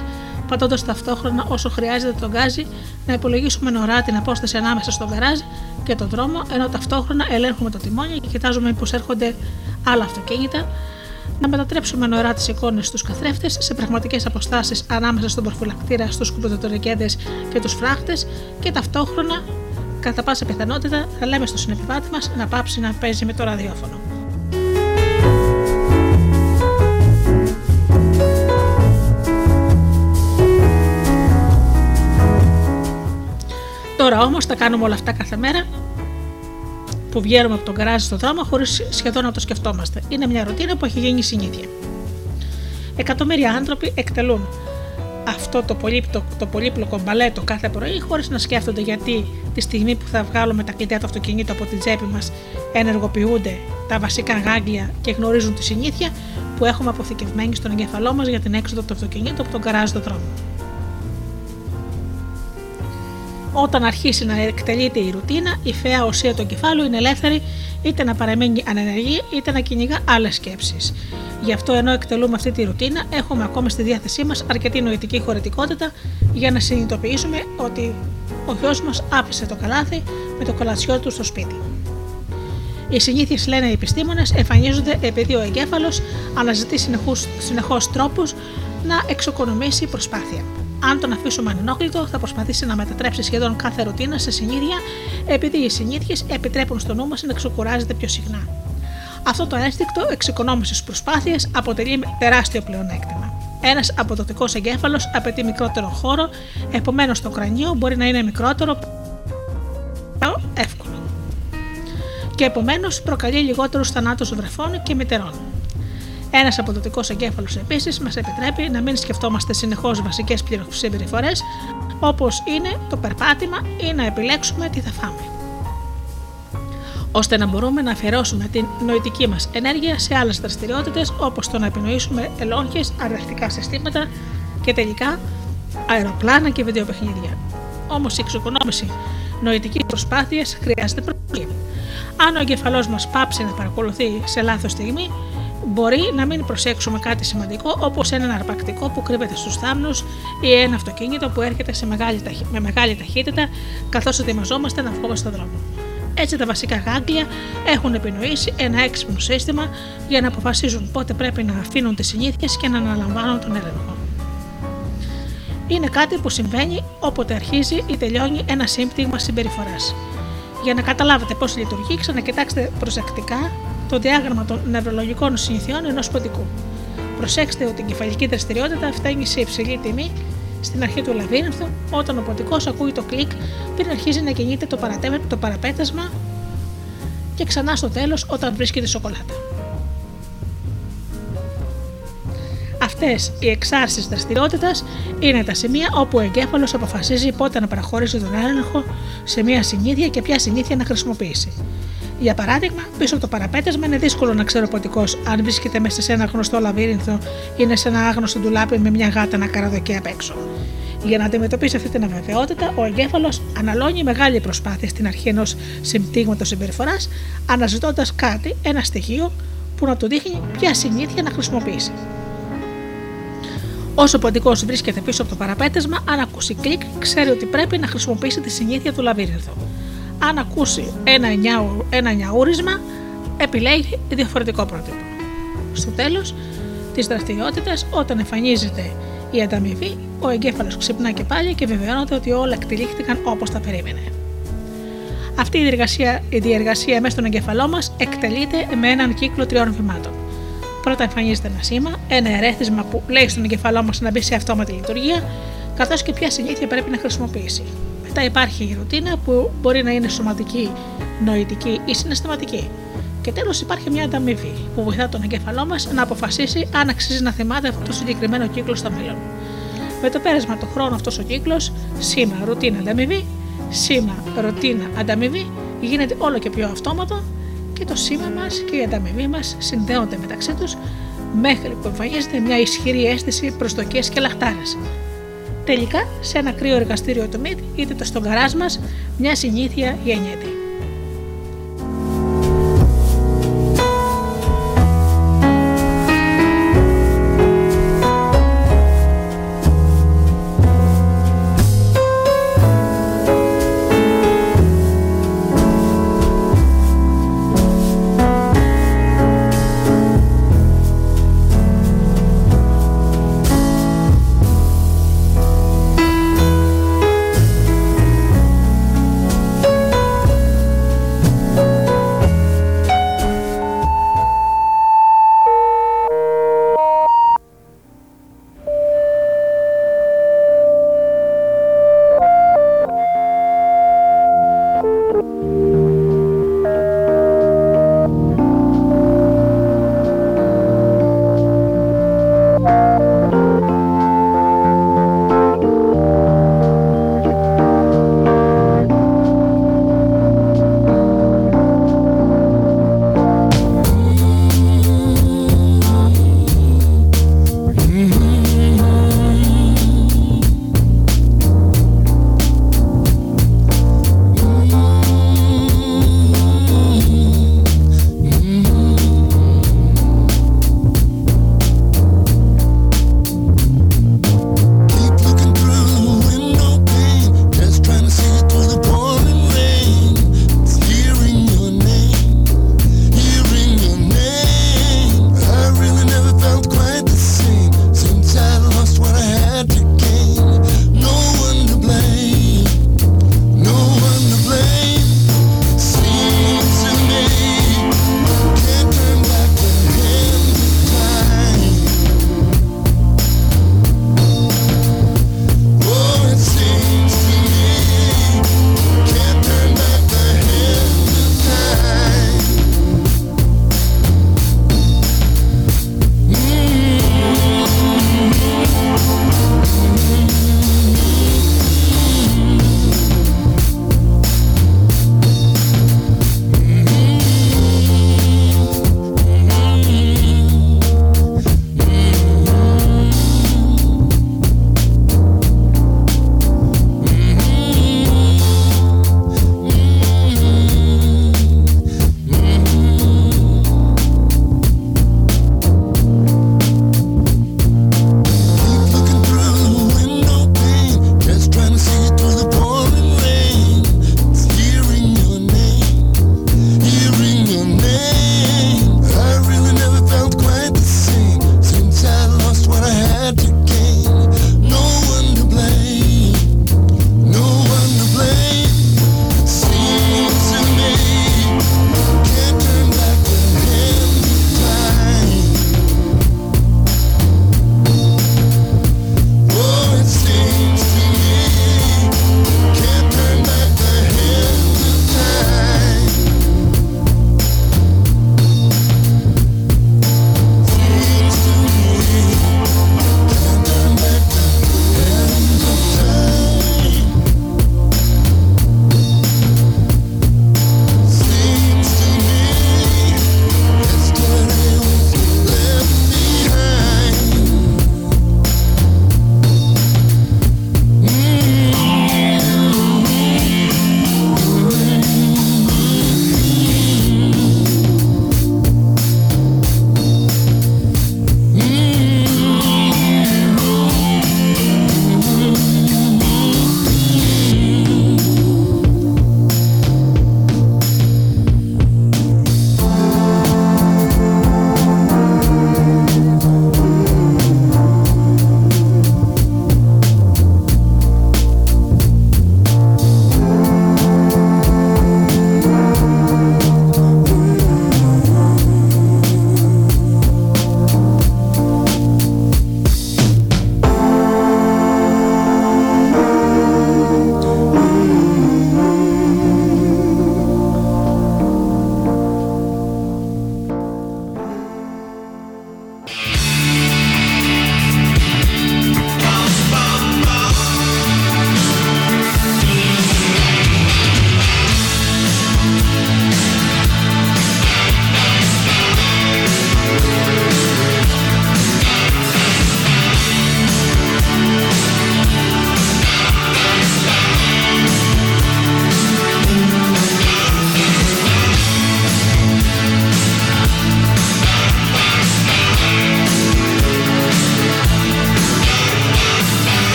πατώντας ταυτόχρονα όσο χρειάζεται τον γκάζι, να υπολογίσουμε νωρά την απόσταση ανάμεσα στον γκαράζ και τον δρόμο, ενώ ταυτόχρονα ελέγχουμε το τιμόνι και κοιτάζουμε μήπω έρχονται άλλα αυτοκίνητα, να μετατρέψουμε νοερά τις εικόνες στους καθρέφτες σε πραγματικές αποστάσεις ανάμεσα στον προφυλακτήρα, στους κουπεδοτορικέδε και τους φράχτες και ταυτόχρονα, κατά πάσα πιθανότητα, θα λέμε στο συνεπιβάτη μας να πάψει να παίζει με το ραδιόφωνο. Τώρα όμως τα κάνουμε όλα αυτά κάθε μέρα που βγαίνουμε από τον καράζι στο δρόμο χωρίς σχεδόν να το σκεφτόμαστε. Είναι μια ρουτίνα που έχει γίνει συνήθεια. Εκατομμύρια άνθρωποι εκτελούν αυτό το, πολύ, το, το πολύπλοκο μπαλέτο κάθε πρωί χωρίς να σκέφτονται γιατί τη στιγμή που θα βγάλουμε τα κλειδιά του αυτοκινήτου από την τσέπη μας ενεργοποιούνται τα βασικά γάγκλια και γνωρίζουν τη συνήθεια που έχουμε αποθηκευμένη στον εγκέφαλό μας για την έξοδο του αυτοκινήτου από τον καράζι στο δρόμο. Όταν αρχίσει να εκτελείται η ρουτίνα, η φαία οσία του εγκεφάλου είναι ελεύθερη είτε να παραμένει ανενεργή είτε να κυνηγά άλλες σκέψεις. Γι' αυτό ενώ εκτελούμε αυτή τη ρουτίνα, έχουμε ακόμα στη διάθεσή μας αρκετή νοητική χωρητικότητα για να συνειδητοποιήσουμε ότι ο γιος μας άφησε το καλάθι με το κολατσιό του στο σπίτι. Οι συνήθειε, λένε οι επιστήμονες, εμφανίζονται επειδή ο εγκέφαλος αναζητεί συνεχώς τρόπους να εξοικονομήσει προσπάθεια. Αν τον αφήσουμε ανενόχλητο, θα προσπαθήσει να μετατρέψει σχεδόν κάθε ρουτίνα σε συνήθεια, επειδή οι συνήθειες επιτρέπουν στο νου μας να ξεκουράζεται πιο συχνά. Αυτό το ένστικτο εξοικονόμησης προσπάθειας αποτελεί τεράστιο πλεονέκτημα. Ένας αποδοτικός εγκέφαλος απαιτεί μικρότερο χώρο, επομένως το κρανίο μπορεί να είναι μικρότερο εύκολο. Και επομένως προκαλεί λιγότερους θανάτους βρεφών και μητερών. Ένας αποδοτικός εγκέφαλος επίσης μας επιτρέπει να μην σκεφτόμαστε συνεχώς βασικές συμπεριφορές όπως είναι το περπάτημα ή να επιλέξουμε τι θα φάμε. ώστε να μπορούμε να αφιερώσουμε την νοητική μας ενέργεια σε άλλες δραστηριότητες όπως το να επινοήσουμε ελόγχες, αρδευτικά συστήματα και τελικά αεροπλάνα και βιντεοπαιχνίδια. Όμως η εξοικονόμηση νοητικής προσπάθειας χρειάζεται προσοχή. Αν ο εγκεφαλός μας πάψει να παρακολουθεί σε λάθος στιγμή, Μπορεί να μην προσέξουμε κάτι σημαντικό όπως έναν αρπακτικό που κρύβεται στους θάμνους ή ένα αυτοκίνητο που έρχεται σε μεγάλη, με μεγάλη ταχύτητα καθώς ετοιμαζόμαστε να βγούμε στον δρόμο. Έτσι τα βασικά γάγκλια έχουν επινοήσει ένα έξυπνο σύστημα για να αποφασίζουν πότε πρέπει να αφήνουν τις συνήθειες και να αναλαμβάνουν τον έλεγχο. Είναι κάτι που συμβαίνει όποτε αρχίζει ή τελειώνει ένα σύμπτυγμα συμπεριφοράς. Για να καταλάβετε πώς λειτουργεί, ξανακοιτάξτε προσεκτικά το διάγραμμα των νευρολογικών συνηθιών ενός ποντικού. Προσέξτε ότι η κεφαλική δραστηριότητα φτάνει σε υψηλή τιμή στην αρχή του λαβύρινθου, όταν ο ποντικό ακούει το κλικ πριν αρχίζει να κινείται το, το παραπέτασμα και ξανά στο τέλος όταν βρίσκεται σοκολάτα. Αυτές οι εξάρσεις δραστηριότητας είναι τα σημεία όπου ο εγκέφαλος αποφασίζει πότε να παραχωρήσει τον έλεγχο σε μια συνήθεια και ποια συνήθεια να χρησιμοποιήσει. Για παράδειγμα, πίσω από το παραπέτασμα είναι δύσκολο να ξέρει ο ποτικό αν βρίσκεται μέσα σε ένα γνωστό λαβύρινθο ή είναι σε ένα άγνωστο ντουλάπι με μια γάτα να καραδοκεί απ' έξω. Για να αντιμετωπίσει αυτή την αβεβαιότητα, ο εγκέφαλος αναλώνει μεγάλη προσπάθεια στην αρχή ενός συμπτύγματος συμπεριφοράς, αναζητώντας κάτι, ένα στοιχείο που να του δείχνει ποια συνήθεια να χρησιμοποιήσει. Όσο ο ποντικός βρίσκεται πίσω από το παραπέτασμα, αν ακούσει κλικ, ξέρει ότι πρέπει να χρησιμοποιήσει τη συνήθεια του λαβύρινθου αν ακούσει ένα, νιάου, ένα νιαούρισμα, επιλέγει διαφορετικό πρότυπο. Στο τέλος της δραστηριότητας, όταν εμφανίζεται η ανταμοιβή, ο εγκέφαλος ξυπνά και πάλι και βεβαιώνεται ότι όλα εκτελήχθηκαν όπως τα περίμενε. Αυτή η διεργασία, η διεργασία μέσα στον εγκεφαλό μας εκτελείται με έναν κύκλο τριών βημάτων. Πρώτα εμφανίζεται ένα σήμα, ένα ερέθισμα που λέει στον εγκεφαλό μας να μπει σε αυτόματη λειτουργία, καθώς και ποια συνήθεια πρέπει να χρησιμοποιήσει. Μετά υπάρχει η ρουτίνα που μπορεί να είναι σωματική, νοητική ή συναισθηματική. Και τέλος υπάρχει μια ανταμοιβή που βοηθά τον εγκέφαλό μας να αποφασίσει αν αξίζει να θυμάται αυτό το συγκεκριμένο κύκλο στο μέλλον. Με το πέρασμα του χρόνου αυτός ο κύκλος, σήμα, ρουτίνα, ανταμοιβή, σήμα, ρουτίνα, ανταμοιβή, γίνεται όλο και πιο αυτόματο και το σήμα μας και η ανταμοιβή μας συνδέονται μεταξύ τους μέχρι που εμφανίζεται μια ισχυρή αίσθηση προσδοκίας και λαχτάρας, Τελικά, σε ένα κρύο εργαστήριο του ΜΙΤ, είτε το στον καράζ μας, μια συνήθεια γεννιέται.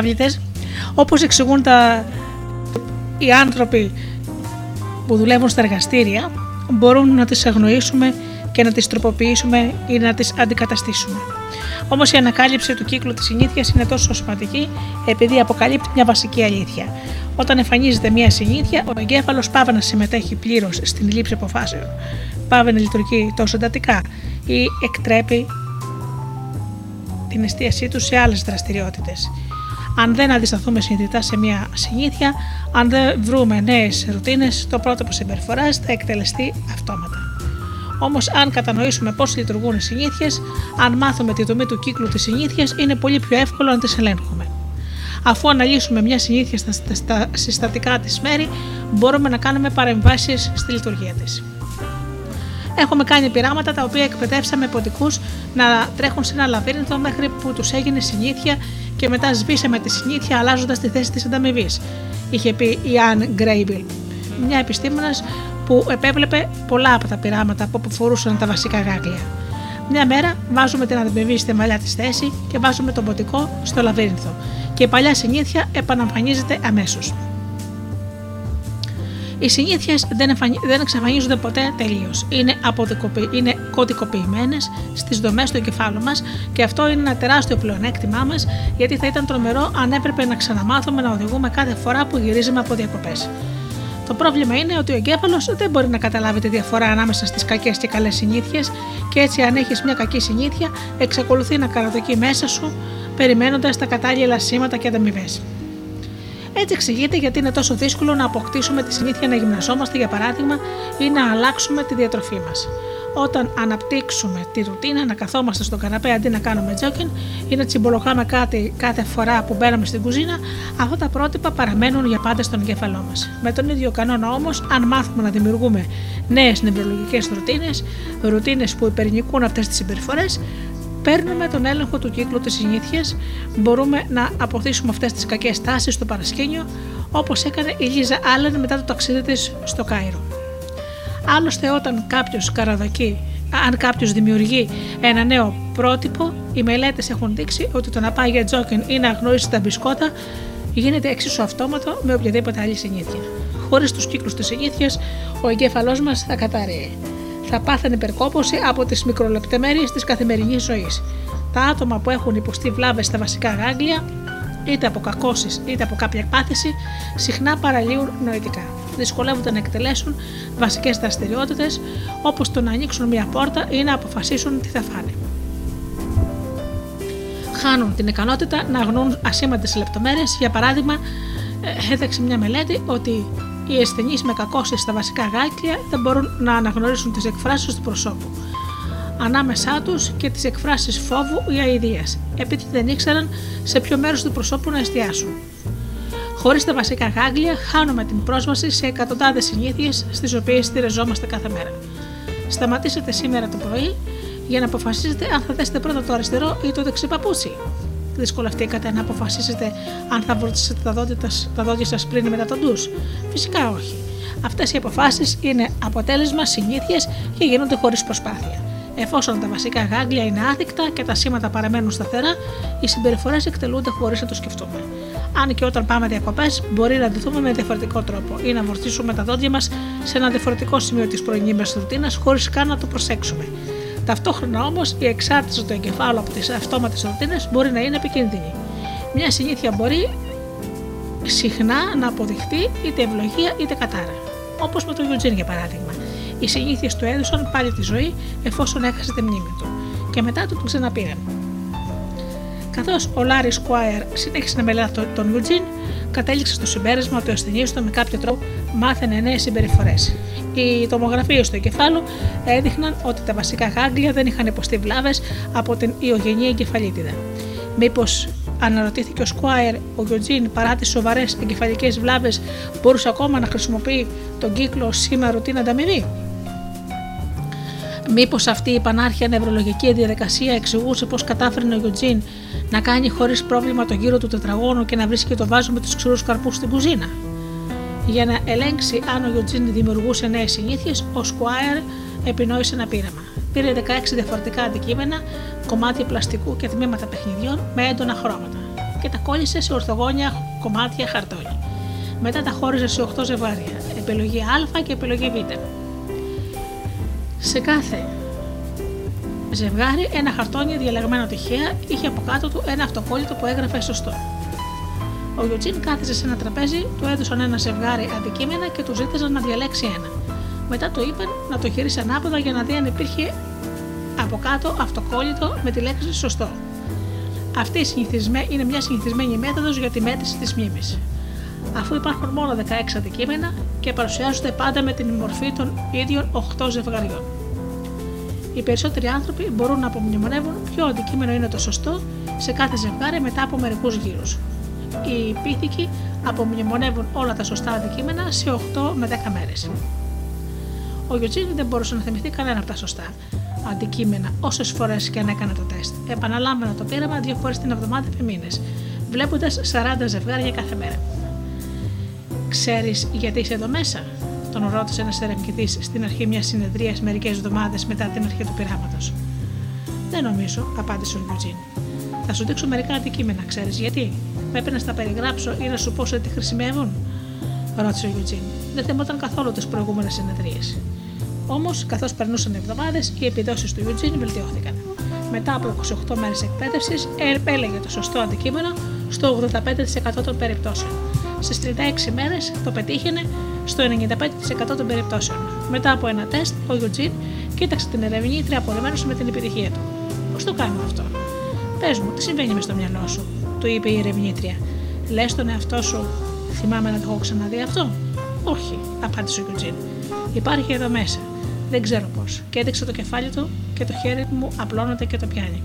Διάβλητες, όπως εξηγούν τα... οι άνθρωποι που δουλεύουν στα εργαστήρια, μπορούν να τις αγνοήσουμε και να τις τροποποιήσουμε ή να τις αντικαταστήσουμε. Όμως η ανακάλυψη του κύκλου της συνήθειας είναι τόσο σημαντική επειδή αποκαλύπτει μια βασική αλήθεια. Όταν εμφανίζεται μια συνήθεια, ο εγκέφαλος πάβει να συμμετέχει πλήρως στην λήψη αποφάσεων. Πάβει να λειτουργεί τόσο εντατικά ή εκτρέπει την εστίασή του σε άλλες δραστηριότητες. Αν δεν αντισταθούμε συνειδητά σε μια συνήθεια, αν δεν βρούμε νέες ρουτίνες, το πρότυπο συμπεριφοράς θα εκτελεστεί αυτόματα. Όμως, αν κατανοήσουμε πώς λειτουργούν οι συνήθειες, αν μάθουμε τη δομή του κύκλου της συνήθειας, είναι πολύ πιο εύκολο να τις ελέγχουμε. Αφού αναλύσουμε μια συνήθεια στα, στα συστατικά της μέρη, μπορούμε να κάνουμε παρεμβάσεις στη λειτουργία της. Έχουμε κάνει πειράματα τα οποία εκπαιδεύσαμε ποντικούς να τρέχουν σε ένα λαβύρινθο μέχρι που τους έγινε συνήθεια και μετά σβήσαμε τη συνήθεια αλλάζοντας τη θέση της ανταμοιβής, είχε πει η Αν Γκρέιμπιλ, μια επιστήμονας που επέβλεπε πολλά από τα πειράματα που αφορούσαν τα βασικά γάγλια. Μια μέρα βάζουμε την ανταμοιβή στη μαλλιά της θέση και βάζουμε τον ποτικό στο λαβύρινθο και η παλιά συνήθεια επαναμφανίζεται αμέσως. Οι συνήθειες δεν, δεν εξαφανίζονται ποτέ τελείως. Είναι, είναι κωδικοποιημένες στις δομές του εγκεφάλου μας και αυτό είναι ένα τεράστιο πλεονέκτημά μας γιατί θα ήταν τρομερό αν έπρεπε να ξαναμάθουμε να οδηγούμε κάθε φορά που γυρίζουμε από διακοπές. Το πρόβλημα είναι ότι ο εγκέφαλος δεν μπορεί να καταλάβει τη διαφορά ανάμεσα στις κακές και καλές συνήθειες και έτσι, αν έχεις μια κακή συνήθεια, εξακολουθεί να καραδοκεί μέσα σου, περιμένοντας τα κατάλληλα σήματα και ανταμοιβές. Έτσι εξηγείται γιατί είναι τόσο δύσκολο να αποκτήσουμε τη συνήθεια να γυμναζόμαστε, για παράδειγμα, ή να αλλάξουμε τη διατροφή μας. Όταν αναπτύξουμε τη ρουτίνα να καθόμαστε στον καναπέ αντί να κάνουμε τζόκιν ή να τσιμπολογάμε κάτι κάθε φορά που μπαίνουμε στην κουζίνα, αυτά τα πρότυπα παραμένουν για πάντα στον εγκέφαλό μας. Με τον ίδιο κανόνα όμως, αν μάθουμε να δημιουργούμε νέες νευρολογικές ρουτίνες, ρουτίνες που υπερνικούν αυτές τις συμπεριφορές, παίρνουμε τον έλεγχο του κύκλου της συνήθειας, μπορούμε να αποθήσουμε αυτές τις κακές τάσεις στο παρασκήνιο, όπως έκανε η Λίζα Άλεν μετά το ταξίδι της στο Κάιρο. Άλλωστε, όταν κάποιος καραδακεί, αν κάποιος δημιουργεί ένα νέο πρότυπο, οι μελέτες έχουν δείξει ότι το να πάει για τζόκιν ή να αγνοήσει τα μπισκότα γίνεται εξίσου αυτόματο με οποιαδήποτε άλλη συνήθεια. Χωρίς τους κύκλους της συνήθειας, ο εγκέφαλός μας θα καταραίει. Θα πάθανε υπερκόπωση από τις μικρολεπτομέρειε της καθημερινής ζωής. Τα άτομα που έχουν υποστεί βλάβες στα βασικά γάγλια, είτε από κακώσεις είτε από κάποια πάθηση, συχνά παραλύουν νοητικά δυσκολεύονται να εκτελέσουν βασικές δραστηριότητες όπως το να ανοίξουν μια πόρτα ή να αποφασίσουν τι θα φάνε. Χάνουν την ικανότητα να αγνούν ασήμαντες λεπτομέρειες. Για παράδειγμα, ε, έδειξε μια μελέτη ότι οι ασθενείς με κακώσει στα βασικά γάκλια δεν μπορούν να αναγνωρίσουν τις εκφράσεις του προσώπου ανάμεσά τους και τις εκφράσεις φόβου ή αηδίας, επειδή δεν ήξεραν σε ποιο μέρος του προσώπου να εστιάσουν. Χωρίς τα βασικά γάγλια, χάνουμε την πρόσβαση σε εκατοντάδες συνήθειες στις οποίες στηριζόμαστε κάθε μέρα. Σταματήσετε σήμερα το πρωί για να αποφασίσετε αν θα δέσετε πρώτα το αριστερό ή το δεξί παπούτσι. Δυσκολευτήκατε να αποφασίσετε αν θα βροντίσετε τα δόντια, τα δόντια σας πριν ή μετά τον ντους. Φυσικά όχι. Αυτές οι αποφάσεις είναι αποτέλεσμα συνήθεια και γίνονται χωρίς προσπάθεια. Εφόσον τα βασικά γάγλια είναι άδικτα και τα σήματα παραμένουν σταθερά, οι συμπεριφορές εκτελούνται χωρίς να το σκεφτούμε αν και όταν πάμε διακοπές, μπορεί να ντυθούμε με διαφορετικό τρόπο ή να βορτίσουμε τα δόντια μας σε ένα διαφορετικό σημείο της πρωινής μας ρουτίνας χωρίς καν να το προσέξουμε. Ταυτόχρονα όμως η εξάρτηση του εγκεφάλου από τις αυτόματες ρουτίνε μπορεί να είναι επικίνδυνη. Μια συνήθεια μπορεί συχνά να αποδειχθεί είτε ευλογία είτε κατάρα. Όπως με τον Γιουτζίν για παράδειγμα. Οι συνήθειες του έδωσαν πάλι τη ζωή εφόσον έχασε τη μνήμη του και μετά του την ξαναπήραν. Καθώς ο Λάρι Σκουάιρ συνέχισε να μελετά τον Ιουτζίν, κατέληξε στο συμπέρασμα ότι ο ασθενής του με κάποιο τρόπο μάθαινε νέες συμπεριφορές. Οι τομογραφίε του εγκεφάλου έδειχναν ότι τα βασικά γάγλια δεν είχαν υποστεί βλάβες από την ιογενή εγκεφαλίτιδα. Μήπως αναρωτήθηκε ο Σκουάιρ, ο Γιωτζίν παρά τις σοβαρές εγκεφαλικές βλάβες μπορούσε ακόμα να χρησιμοποιεί τον κύκλο σήμα ρουτίνα ανταμοιβή. Μήπως αυτή η πανάρχια νευρολογική διαδικασία εξηγούσε πώς κατάφερε ο Γιωτζίν να κάνει χωρίς πρόβλημα το γύρο του τετραγώνου και να βρίσκει το βάζο με τους ξηρούς καρπούς στην κουζίνα; Για να ελέγξει αν ο Γιωτζίν δημιουργούσε νέες συνήθειες, ο Σκουάιρ επινόησε ένα πείραμα. Πήρε 16 διαφορετικά αντικείμενα, κομμάτια πλαστικού και τμήματα παιχνιδιών με έντονα χρώματα. και τα κόλλησε σε ορθογόνια κομμάτια χαρτόνι. Μετά τα χώριζε σε 8 ζευγάρια, επιλογή Α και επιλογή Β. Σε κάθε ζευγάρι ένα χαρτόνι διαλεγμένο τυχαία είχε από κάτω του ένα αυτοκόλλητο που έγραφε σωστό. Ο Γιουτζίν κάθισε σε ένα τραπέζι, του έδωσαν ένα ζευγάρι αντικείμενα και του ζήτησαν να διαλέξει ένα. Μετά του είπαν να το χειρίσει ανάποδα για να δει αν υπήρχε από κάτω αυτοκόλλητο με τη λέξη σωστό. Αυτή η συνηθισμέ- είναι μια συνηθισμένη μέθοδος για τη μέτρηση της μνήμης. Αφού υπάρχουν μόνο 16 αντικείμενα και παρουσιάζονται πάντα με την μορφή των ίδιων 8 ζευγαριών. Οι περισσότεροι άνθρωποι μπορούν να απομνημονεύουν ποιο αντικείμενο είναι το σωστό σε κάθε ζευγάρι μετά από μερικούς γύρους. Οι πίθηκοι απομνημονεύουν όλα τα σωστά αντικείμενα σε 8 με 10 μέρες. Ο Γιωτζίνη δεν μπορούσε να θυμηθεί κανένα από τα σωστά αντικείμενα όσες φορές και αν έκανε το τεστ. Επαναλάμβανα το πείραμα δύο φορές την εβδομάδα επί μήνες, βλέποντας 40 ζευγάρια κάθε μέρα. Ξέρεις γιατί είσαι εδώ μέσα, τον ρώτησε ένας ερευνητής στην αρχή μιας συνεδρίας μερικές εβδομάδες μετά την αρχή του πειράματος. Δεν νομίζω, απάντησε ο Γιουτζίν. Θα σου δείξω μερικά αντικείμενα, ξέρεις γιατί; Πρέπει να στα περιγράψω ή να σου πω σε τι χρησιμεύουν, ρώτησε ο Γιουτζίν. Δεν θυμόταν καθόλου τις προηγούμενες συνεδρίες. Όμως, καθώς περνούσαν οι εβδομάδες, οι επιδόσεις του Eugene βελτιώθηκαν. Μετά από 28 μέρες εκπαίδευσης, έλεγε το σωστό αντικείμενο στο 85% των περιπτώσεων. Στις 36 μέρες το πετύχαινε στο 95% των περιπτώσεων. Μετά από ένα τεστ, ο Eugene κοίταξε την ερευνήτρια απορριμμένος με την επιτυχία του. Πώς το κάνω αυτό, Πες μου, τι συμβαίνει μες στο μυαλό σου, του είπε η ερευνήτρια. Λες τον εαυτό σου, θυμάμαι να το έχω ξαναδεί αυτό. Όχι, απάντησε ο Eugene. Υπάρχει εδώ μέσα. Δεν ξέρω πώς. Και έδειξε το κεφάλι του και το χέρι μου απλώνεται και το πιάνει.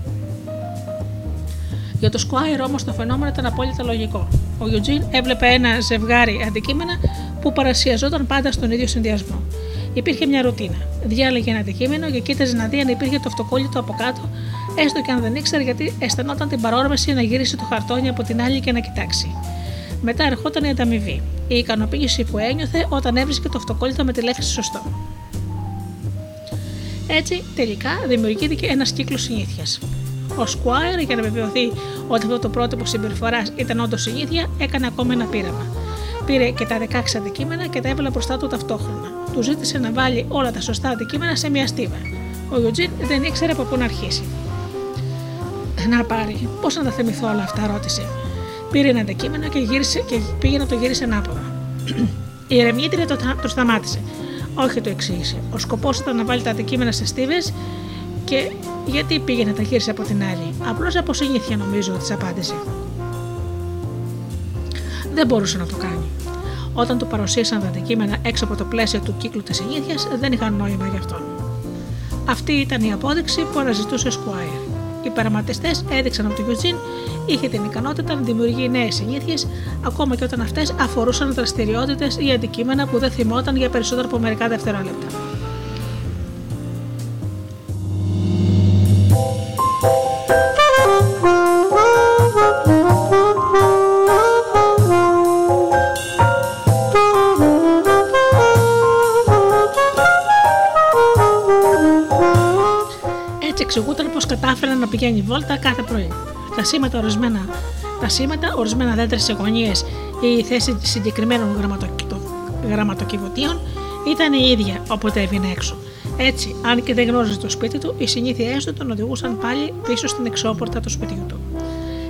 Για το Squire όμως το φαινόμενο ήταν απόλυτα λογικό. Ο Eugene έβλεπε ένα ζευγάρι αντικείμενα που παρασιαζόταν πάντα στον ίδιο συνδυασμό. Υπήρχε μια ρουτίνα. Διάλεγε ένα αντικείμενο και κοίταζε να δει αν υπήρχε το αυτοκόλλητο από κάτω, έστω και αν δεν ήξερε γιατί αισθανόταν την παρόρμηση να γυρίσει το χαρτόνι από την άλλη και να κοιτάξει. Μετά ερχόταν η ανταμοιβή. Η ικανοποίηση που ένιωθε όταν έβρισκε το αυτοκόλλητο με τη λέξη σωστό. Έτσι, τελικά δημιουργήθηκε ένας κύκλος συνήθειας. Ο Σκουάιρ, για να βεβαιωθεί ότι αυτό το πρότυπο συμπεριφοράς ήταν όντως συνήθεια, έκανε ακόμα ένα πείραμα. Πήρε και τα 16 αντικείμενα και τα έβαλε μπροστά του ταυτόχρονα. Του ζήτησε να βάλει όλα τα σωστά αντικείμενα σε μια στίβα. Ο Γιουτζίν δεν ήξερε από πού να αρχίσει. Να πάρει, πώς να τα θυμηθώ όλα αυτά, ρώτησε. Πήρε ένα αντικείμενο και, γύρισε, και πήγε να το γύρισε ανάποδα. Η ερευνήτρια το, το σταμάτησε. Όχι, το εξήγησε. Ο σκοπός ήταν να βάλει τα αντικείμενα σε στίβες και γιατί πήγε να τα γύρισε από την άλλη. Απλώς από συνήθεια νομίζω, της απάντησε. Δεν μπορούσε να το κάνει. Όταν του παρουσίασαν τα αντικείμενα έξω από το πλαίσιο του κύκλου της συνήθειας, δεν είχαν νόημα για αυτόν. Αυτή ήταν η απόδειξη που αναζητούσε ο Σκουάιρ. Οι παραματιστέ έδειξαν ότι ο Γιουτζίν είχε την ικανότητα να δημιουργεί νέες συνήθειες, ακόμα και όταν αυτές αφορούσαν δραστηριότητες ή αντικείμενα που δεν θυμόταν για περισσότερο από μερικά δευτερόλεπτα. Εξηγούταν πω κατάφερε να πηγαίνει βόλτα κάθε πρωί. Τα σήματα ορισμένα, τα σήματα, ορισμένα δέντρα σε γωνίες ή η θέση συγκεκριμένων γραμματοκι- γραμματοκιβωτίων ήταν η ίδια όποτε έβγαινε έξω. Έτσι, αν και δεν γνώριζε το σπίτι του, οι συνήθειές του τον οδηγούσαν πάλι πίσω στην εξώπορτα του σπιτιού του.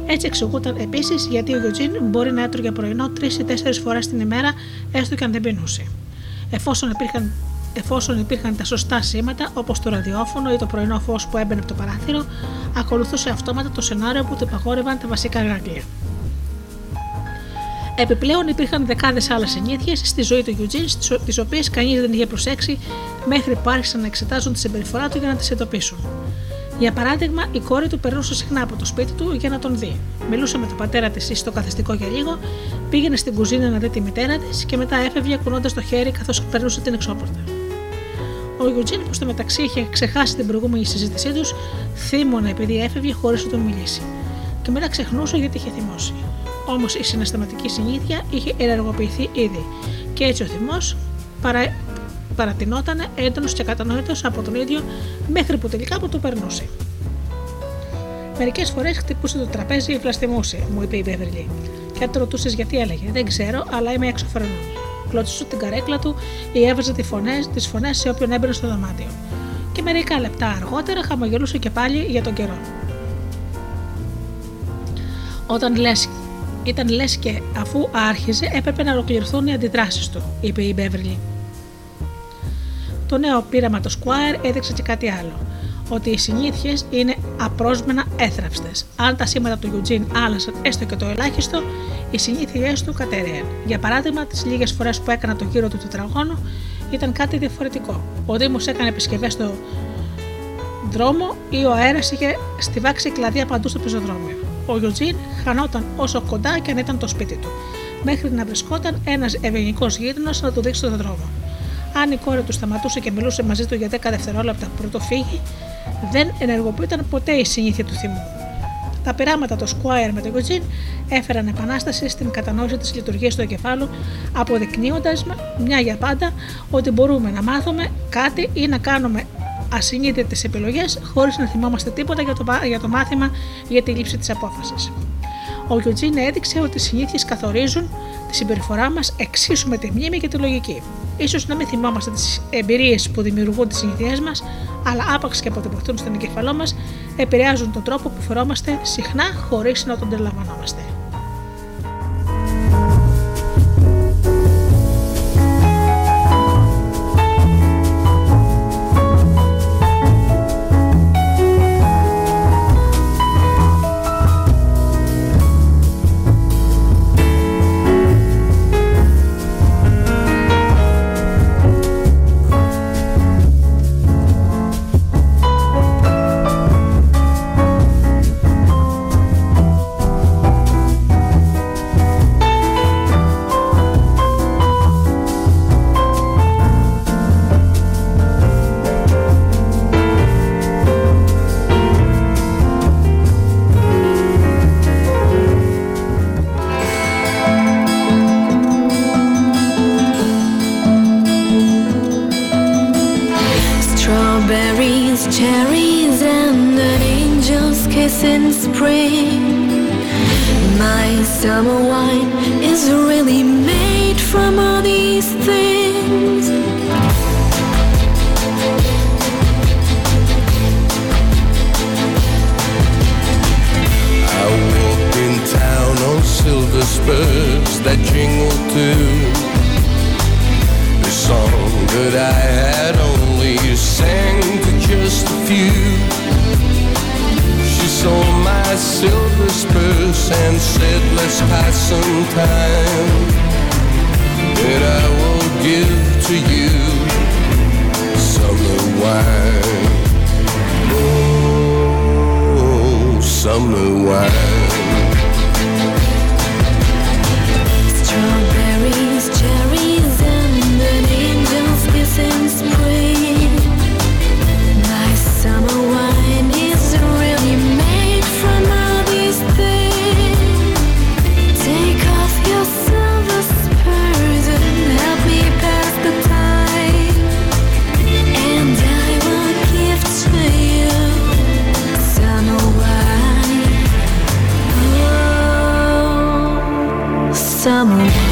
Έτσι εξηγούταν επίσης γιατί ο Γιωτζίν μπορεί να έτρωγε πρωινό τρεις ή τέσσερις φορές την ημέρα, έστω και αν δεν πεινούσε. Εφόσον υπήρχαν, εφόσον υπήρχαν τα σωστά σήματα, όπως το ραδιόφωνο ή το πρωινό φως που έμπαινε από το παράθυρο, ακολουθούσε αυτόματα το σενάριο που του υπαγόρευαν τα βασικά γράγκλια. Επιπλέον υπήρχαν δεκάδες άλλες συνήθειες στη ζωή του Γιουτζίν, τις οποίες κανείς δεν είχε προσέξει μέχρι που άρχισαν να εξετάζουν τη συμπεριφορά του για να τις εντοπίσουν. Για παράδειγμα, η κόρη του περνούσε συχνά από το σπίτι του για να τον δει. Μιλούσε με τον πατέρα της στο καθιστικό για λίγο, πήγαινε στην κουζίνα να δει τη μητέρα της και μετά έφευγε κουνώντας το χέρι καθώς περνούσε την εξώπορτα. Ο Γιουτζίν, που στο μεταξύ είχε ξεχάσει την προηγούμενη συζήτησή τους, θύμωνε επειδή έφευγε χωρίς να τον μιλήσει. Και μετά ξεχνούσε γιατί είχε θυμώσει. Όμως η συναισθηματική συνήθεια είχε ενεργοποιηθεί ήδη και έτσι ο θυμός παρα... παρατηνόταν έντονος και κατανόητο από τον ίδιο μέχρι που τελικά που το περνούσε. Μερικές φορές χτυπούσε το τραπέζι ή βλαστημούσε, μου είπε η Μπέβερλι. Και αν το ρωτούσες γιατί έλεγε, Δεν ξέρω, αλλά είμαι έξω φρενών. Κλωτσούσε την καρέκλα του ή έβαζε τι φωνέ τις φωνές σε όποιον έμπαινε στο δωμάτιο. Και μερικά λεπτά αργότερα χαμογελούσε και πάλι για τον καιρό. Όταν λες, ήταν λες και αφού άρχιζε έπρεπε να ολοκληρωθούν οι αντιδράσεις του, είπε η Μπέβερλι. Το νέο πείραμα το Squire έδειξε και κάτι άλλο. Ότι οι συνήθειες είναι απρόσμενα έθραυστες. Αν τα σήματα του Eugene άλλασαν έστω και το ελάχιστο, οι συνήθειές του κατέρεαν. Για παράδειγμα, τις λίγες φορές που έκανα το γύρο του τετραγώνου ήταν κάτι διαφορετικό. Ο Δήμος έκανε επισκευές στο δρόμο ή ο αέρας είχε στιβάξει κλαδιά παντού στο πεζοδρόμιο. Ο Γιουτζίν χανόταν όσο κοντά και αν ήταν το σπίτι του, μέχρι να βρισκόταν ένας ευγενικός γείτονας να του δείξει τον δρόμο. Αν η κόρη του σταματούσε και μιλούσε μαζί του για 10 δευτερόλεπτα πρωτού φύγει, δεν ενεργοποιούνταν ποτέ η συνήθεια του θυμού. Τα πειράματα του Squire με τον Γιουτζίν έφεραν επανάσταση στην κατανόηση της λειτουργίας του εγκεφάλου, αποδεικνύοντας μια για πάντα ότι μπορούμε να μάθουμε κάτι ή να κάνουμε ασυνείδητες επιλογές χωρίς να θυμόμαστε τίποτα για το, για το μάθημα για τη λήψη της απόφασης. Ο Γιουτζίν έδειξε ότι οι συνήθειες καθορίζουν τη συμπεριφορά μας εξίσου με τη μνήμη και τη λογική. Ίσως να μην θυμόμαστε τις εμπειρίες που δημιουργούν τις συνήθειέ μας, αλλά άπαξ και αποτυπωθούν στον εγκεφαλό μας, επηρεάζουν τον τρόπο που φερόμαστε συχνά χωρίς να τον αντιλαμβανόμαστε. Summer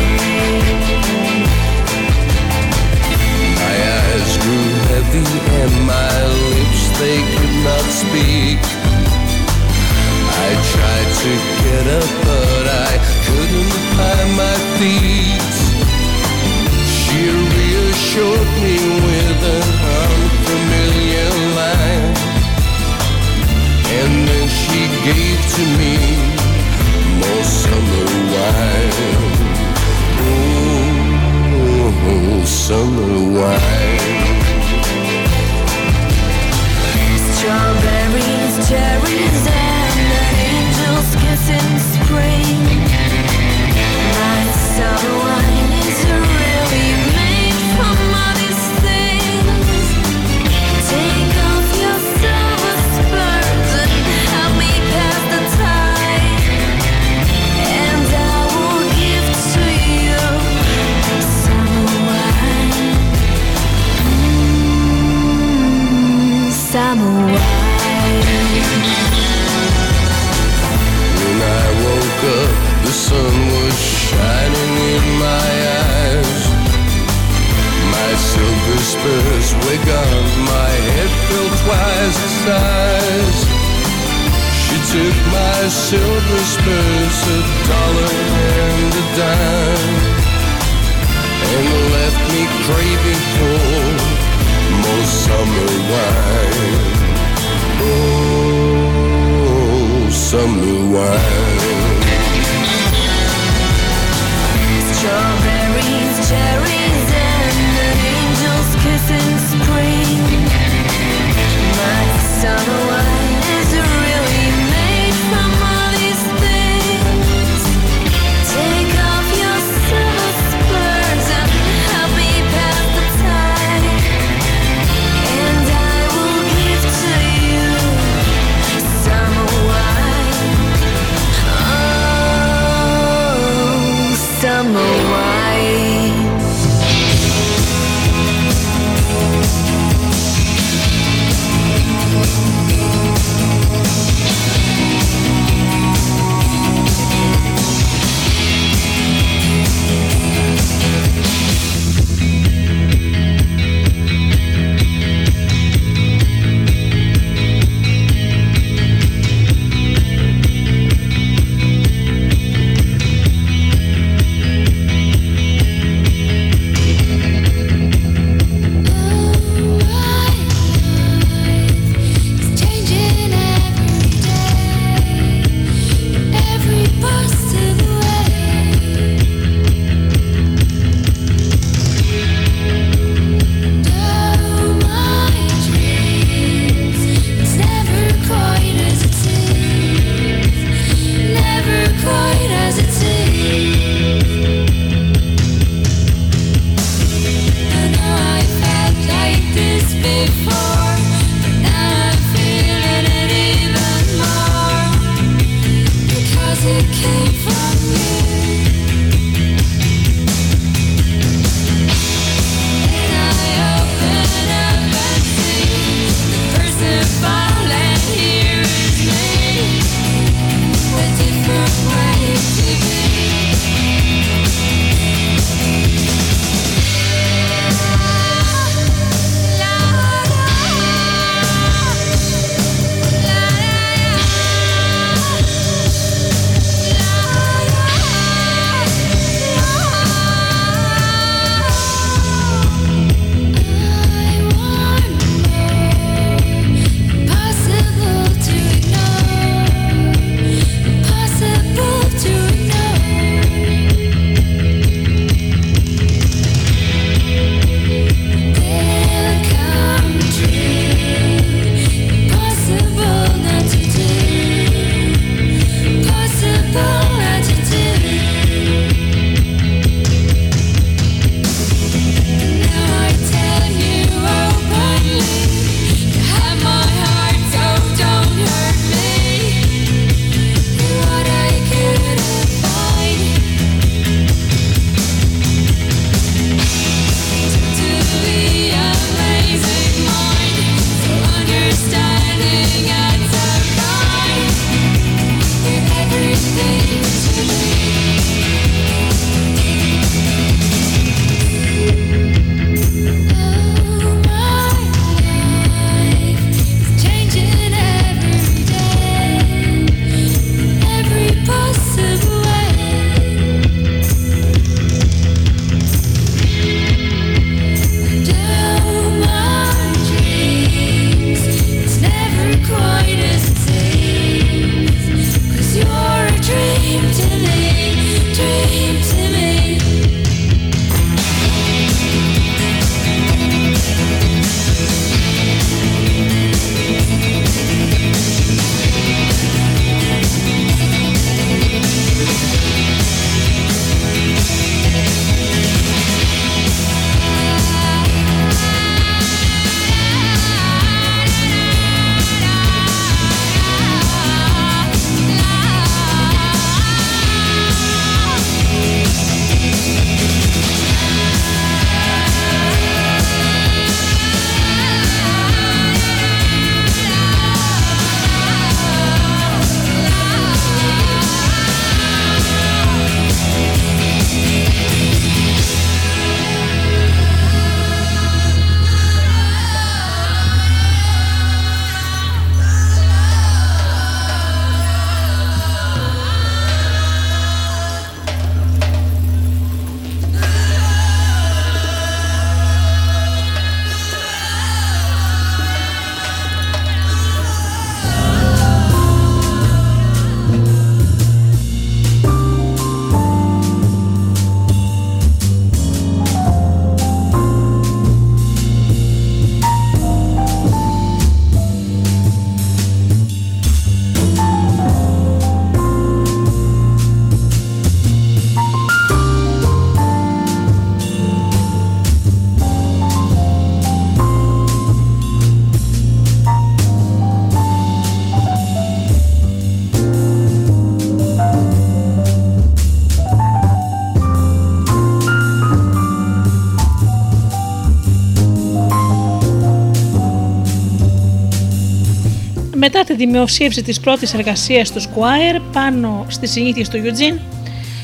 δημοσίευση της πρώτης εργασίας του Squire πάνω στις συνήθειες του Eugene,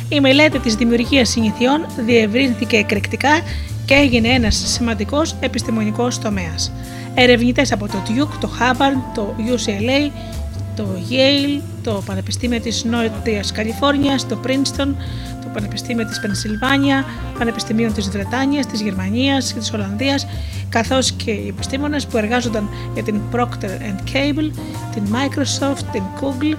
η μελέτη της δημιουργίας συνηθιών διευρύνθηκε εκρηκτικά και έγινε ένας σημαντικός επιστημονικός τομέας. Ερευνητές από το Duke, το Harvard, το UCLA, το Yale, το Πανεπιστήμιο της Νότιας Καλιφόρνιας, το Princeton, το Πανεπιστήμιο της Πενσιλβάνια, Πανεπιστημίων της Βρετάνιας, της Γερμανίας και της Ολλανδίας, καθώς και οι επιστήμονες που εργάζονταν για την Procter Cable, την Microsoft, την Google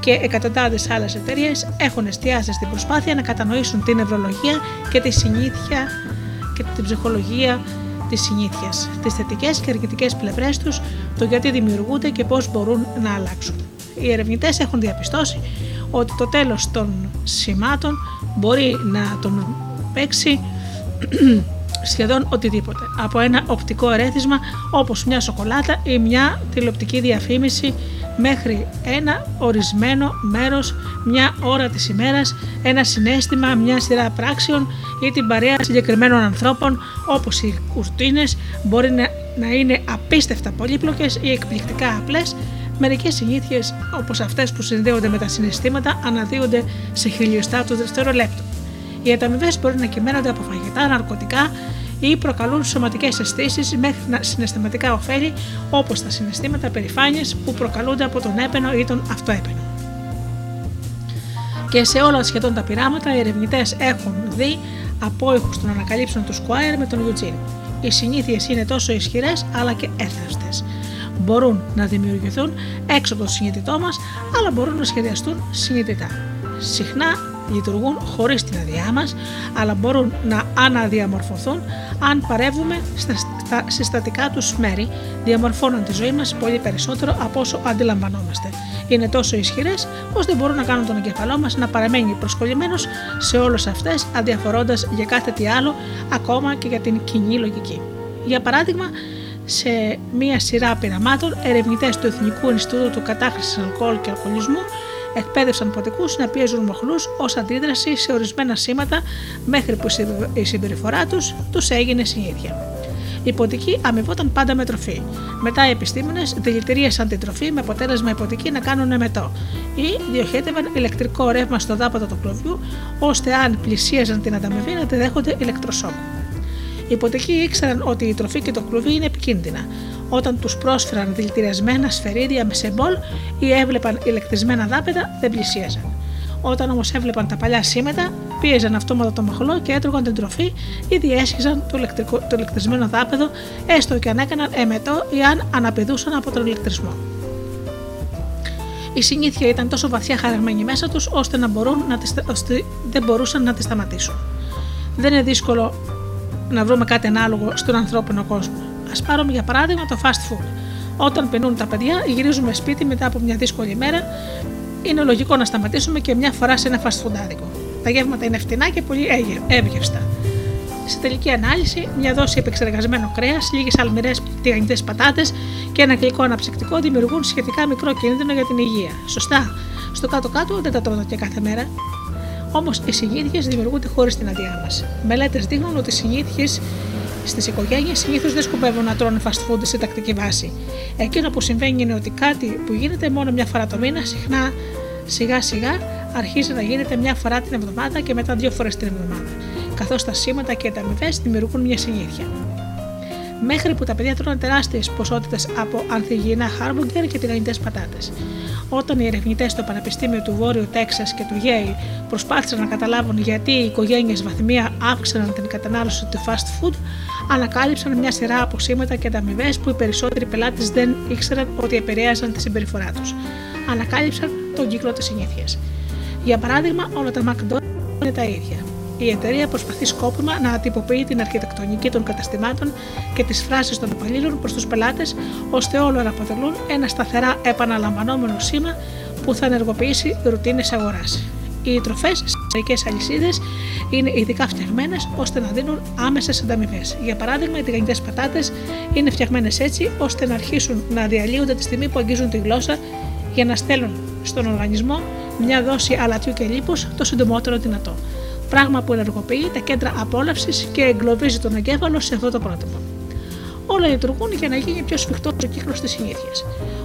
και εκατοντάδες άλλες εταιρείες έχουν εστιάσει στην προσπάθεια να κατανοήσουν την νευρολογία και τη συνήθεια και την ψυχολογία της συνήθειας, τις θετικές και αρνητικές πλευρές τους, το γιατί δημιουργούνται και πώς μπορούν να αλλάξουν. Οι ερευνητές έχουν διαπιστώσει ότι το τέλος των σημάτων μπορεί να τον παίξει σχεδόν οτιδήποτε. Από ένα οπτικό ερέθισμα όπως μια σοκολάτα ή μια τηλεοπτική διαφήμιση μέχρι ένα ορισμένο μέρος, μια ώρα της ημέρας, ένα συνέστημα, μια σειρά πράξεων ή την παρέα συγκεκριμένων ανθρώπων όπως οι κουρτίνες μπορεί να, να είναι απίστευτα πολύπλοκες ή εκπληκτικά απλές Μερικές συνήθειες, όπως αυτές που συνδέονται με τα συναισθήματα, αναδύονται σε χιλιοστά του δευτερολέπτου. Οι ανταμοιβές μπορεί να κυμαίνονται από φαγητά, ναρκωτικά ή προκαλούν σωματικές αισθήσεις μέχρι συναισθηματικά ωφέλη όπως τα συναισθήματα περηφάνειας που προκαλούνται από τον έπαινο ή τον αυτοέπαινο. Και σε όλα σχεδόν τα πειράματα, οι ερευνητές έχουν δει απόϊχους των ανακαλύψεων του Squire με τον Eugene. Οι συνήθειες είναι τόσο ισχυρές αλλά και έθραυστες. Μπορούν να δημιουργηθούν έξω από το συνειδητό μας, αλλά μπορούν να σχεδιαστούν συνειδητά. Συχνά λειτουργούν χωρίς την αδειά μας, αλλά μπορούν να αναδιαμορφωθούν αν παρεύουμε στα συστατικά τους μέρη, διαμορφώνουν τη ζωή μας πολύ περισσότερο από όσο αντιλαμβανόμαστε. Είναι τόσο ισχυρές ώστε μπορούν να κάνουν τον εγκεφαλό μας να παραμένει προσκολλημένος σε όλες αυτές, αδιαφορώντας για κάθε τι άλλο, ακόμα και για την κοινή λογική. Για παράδειγμα, σε μία σειρά πειραμάτων, ερευνητές του Εθνικού Ινστιτούτου Κατάχρησης Αλκοόλ και Αλκοολισμού εκπαίδευσαν ποτικού να πιέζουν μοχλούς ως αντίδραση σε ορισμένα σήματα μέχρι που η συμπεριφορά τους τους έγινε συνήθεια. Η ποτική αμοιβόταν πάντα με τροφή. Μετά οι επιστήμονες δηλητηρίασαν την τροφή με αποτέλεσμα οι ποτικοί να κάνουν εμετό ή διοχέτευαν ηλεκτρικό ρεύμα στο δάπατο του κλωβιού, ώστε αν πλησίαζαν την ανταμοιβή να τη δέχονται ηλεκτροσόκ. Οι ποτικοί ήξεραν ότι η τροφή και το κλουβί είναι επικίνδυνα, όταν τους πρόσφεραν δηλητηριασμένα σφαιρίδια με σεμπόλ ή έβλεπαν ηλεκτρισμένα δάπεδα, δεν πλησίαζαν. Όταν όμως έβλεπαν τα παλιά σήματα, πίεζαν αυτόματα το μοχλό και έτρωγαν την τροφή ή διέσχιζαν το, ηλεκτρικό, το ηλεκτρισμένο δάπεδο, έστω και αν έκαναν εμετό ή αν αναπηδούσαν από τον ηλεκτρισμό. Η συνήθεια ήταν τόσο βαθιά χαραγμένη μέσα τους, ώστε, να μπορούν να τις, ώστε δεν μπορούσαν να τη σταματήσουν. Δεν είναι δύσκολο να βρούμε κάτι ανάλογο στον ανθρώπινο κόσμο. Α πάρουμε για παράδειγμα το fast food. Όταν πεινούν τα παιδιά, γυρίζουμε σπίτι μετά από μια δύσκολη μέρα. Είναι λογικό να σταματήσουμε και μια φορά σε ένα fast food άδικο. Τα γεύματα είναι φτηνά και πολύ εύγευστα. Σε τελική ανάλυση, μια δόση επεξεργασμένο κρέας, λίγες αλμυρές τηγανιτέ πατάτες και ένα γλυκό αναψυκτικό δημιουργούν σχετικά μικρό κίνδυνο για την υγεία. Σωστά. Στο κάτω-κάτω δεν τα τρώω και κάθε μέρα. Όμως οι συνήθειες δημιουργούνται χωρίς την αδειά μας. Μελέτες δείχνουν ότι οι συνήθειες Στις οικογένειες συνήθως δεν σκοπεύουν να τρώνε fast food σε τακτική βάση. Εκείνο που συμβαίνει είναι ότι κάτι που γίνεται μόνο μια φορά το μήνα, συχνά σιγά σιγά αρχίζει να γίνεται μια φορά την εβδομάδα και μετά δύο φορές την εβδομάδα. Καθώς τα σήματα και τα αμοιβές δημιουργούν μια συνήθεια. Μέχρι που τα παιδιά τρώνε τεράστιες ποσότητες από ανθυγιεινά χάρμπουγκερ και τηγανιτέ πατάτες. Όταν οι ερευνητές στο Πανεπιστήμιο του Βόρειου Τέξας και του Yale προσπάθησαν να καταλάβουν γιατί οι οικογένειες βαθμία αύξαναν την κατανάλωση του fast food, ανακάλυψαν μια σειρά από σήματα και ανταμοιβές που οι περισσότεροι πελάτες δεν ήξεραν ότι επηρέαζαν τη συμπεριφορά τους. Ανακάλυψαν τον κύκλο της συνήθειας. Για παράδειγμα, όλα τα McDonald's είναι τα ίδια. Η εταιρεία προσπαθεί σκόπιμα να τυποποιεί την αρχιτεκτονική των καταστημάτων και τις φράσεις των υπαλλήλων προς τους πελάτες, ώστε όλα να αποτελούν ένα σταθερά επαναλαμβανόμενο σήμα που θα ενεργοποιήσει ρουτίνες αγοράς. Οι τροφές στι μερικές αλυσίδες είναι ειδικά φτιαγμένες ώστε να δίνουν άμεσες ανταμοιβές. Για παράδειγμα, οι τηγανιτές πατάτες είναι φτιαγμένες έτσι ώστε να αρχίσουν να διαλύονται τη στιγμή που αγγίζουν τη γλώσσα για να στέλνουν στον οργανισμό μια δόση αλατιού και λίπους το συντομότερο δυνατό. Πράγμα που ενεργοποιεί τα κέντρα απόλαυσης και εγκλωβίζει τον εγκέφαλο σε αυτό το πρότυπο. Όλα λειτουργούν για να γίνει πιο σφιχτό ο κύκλος της συνήθειας.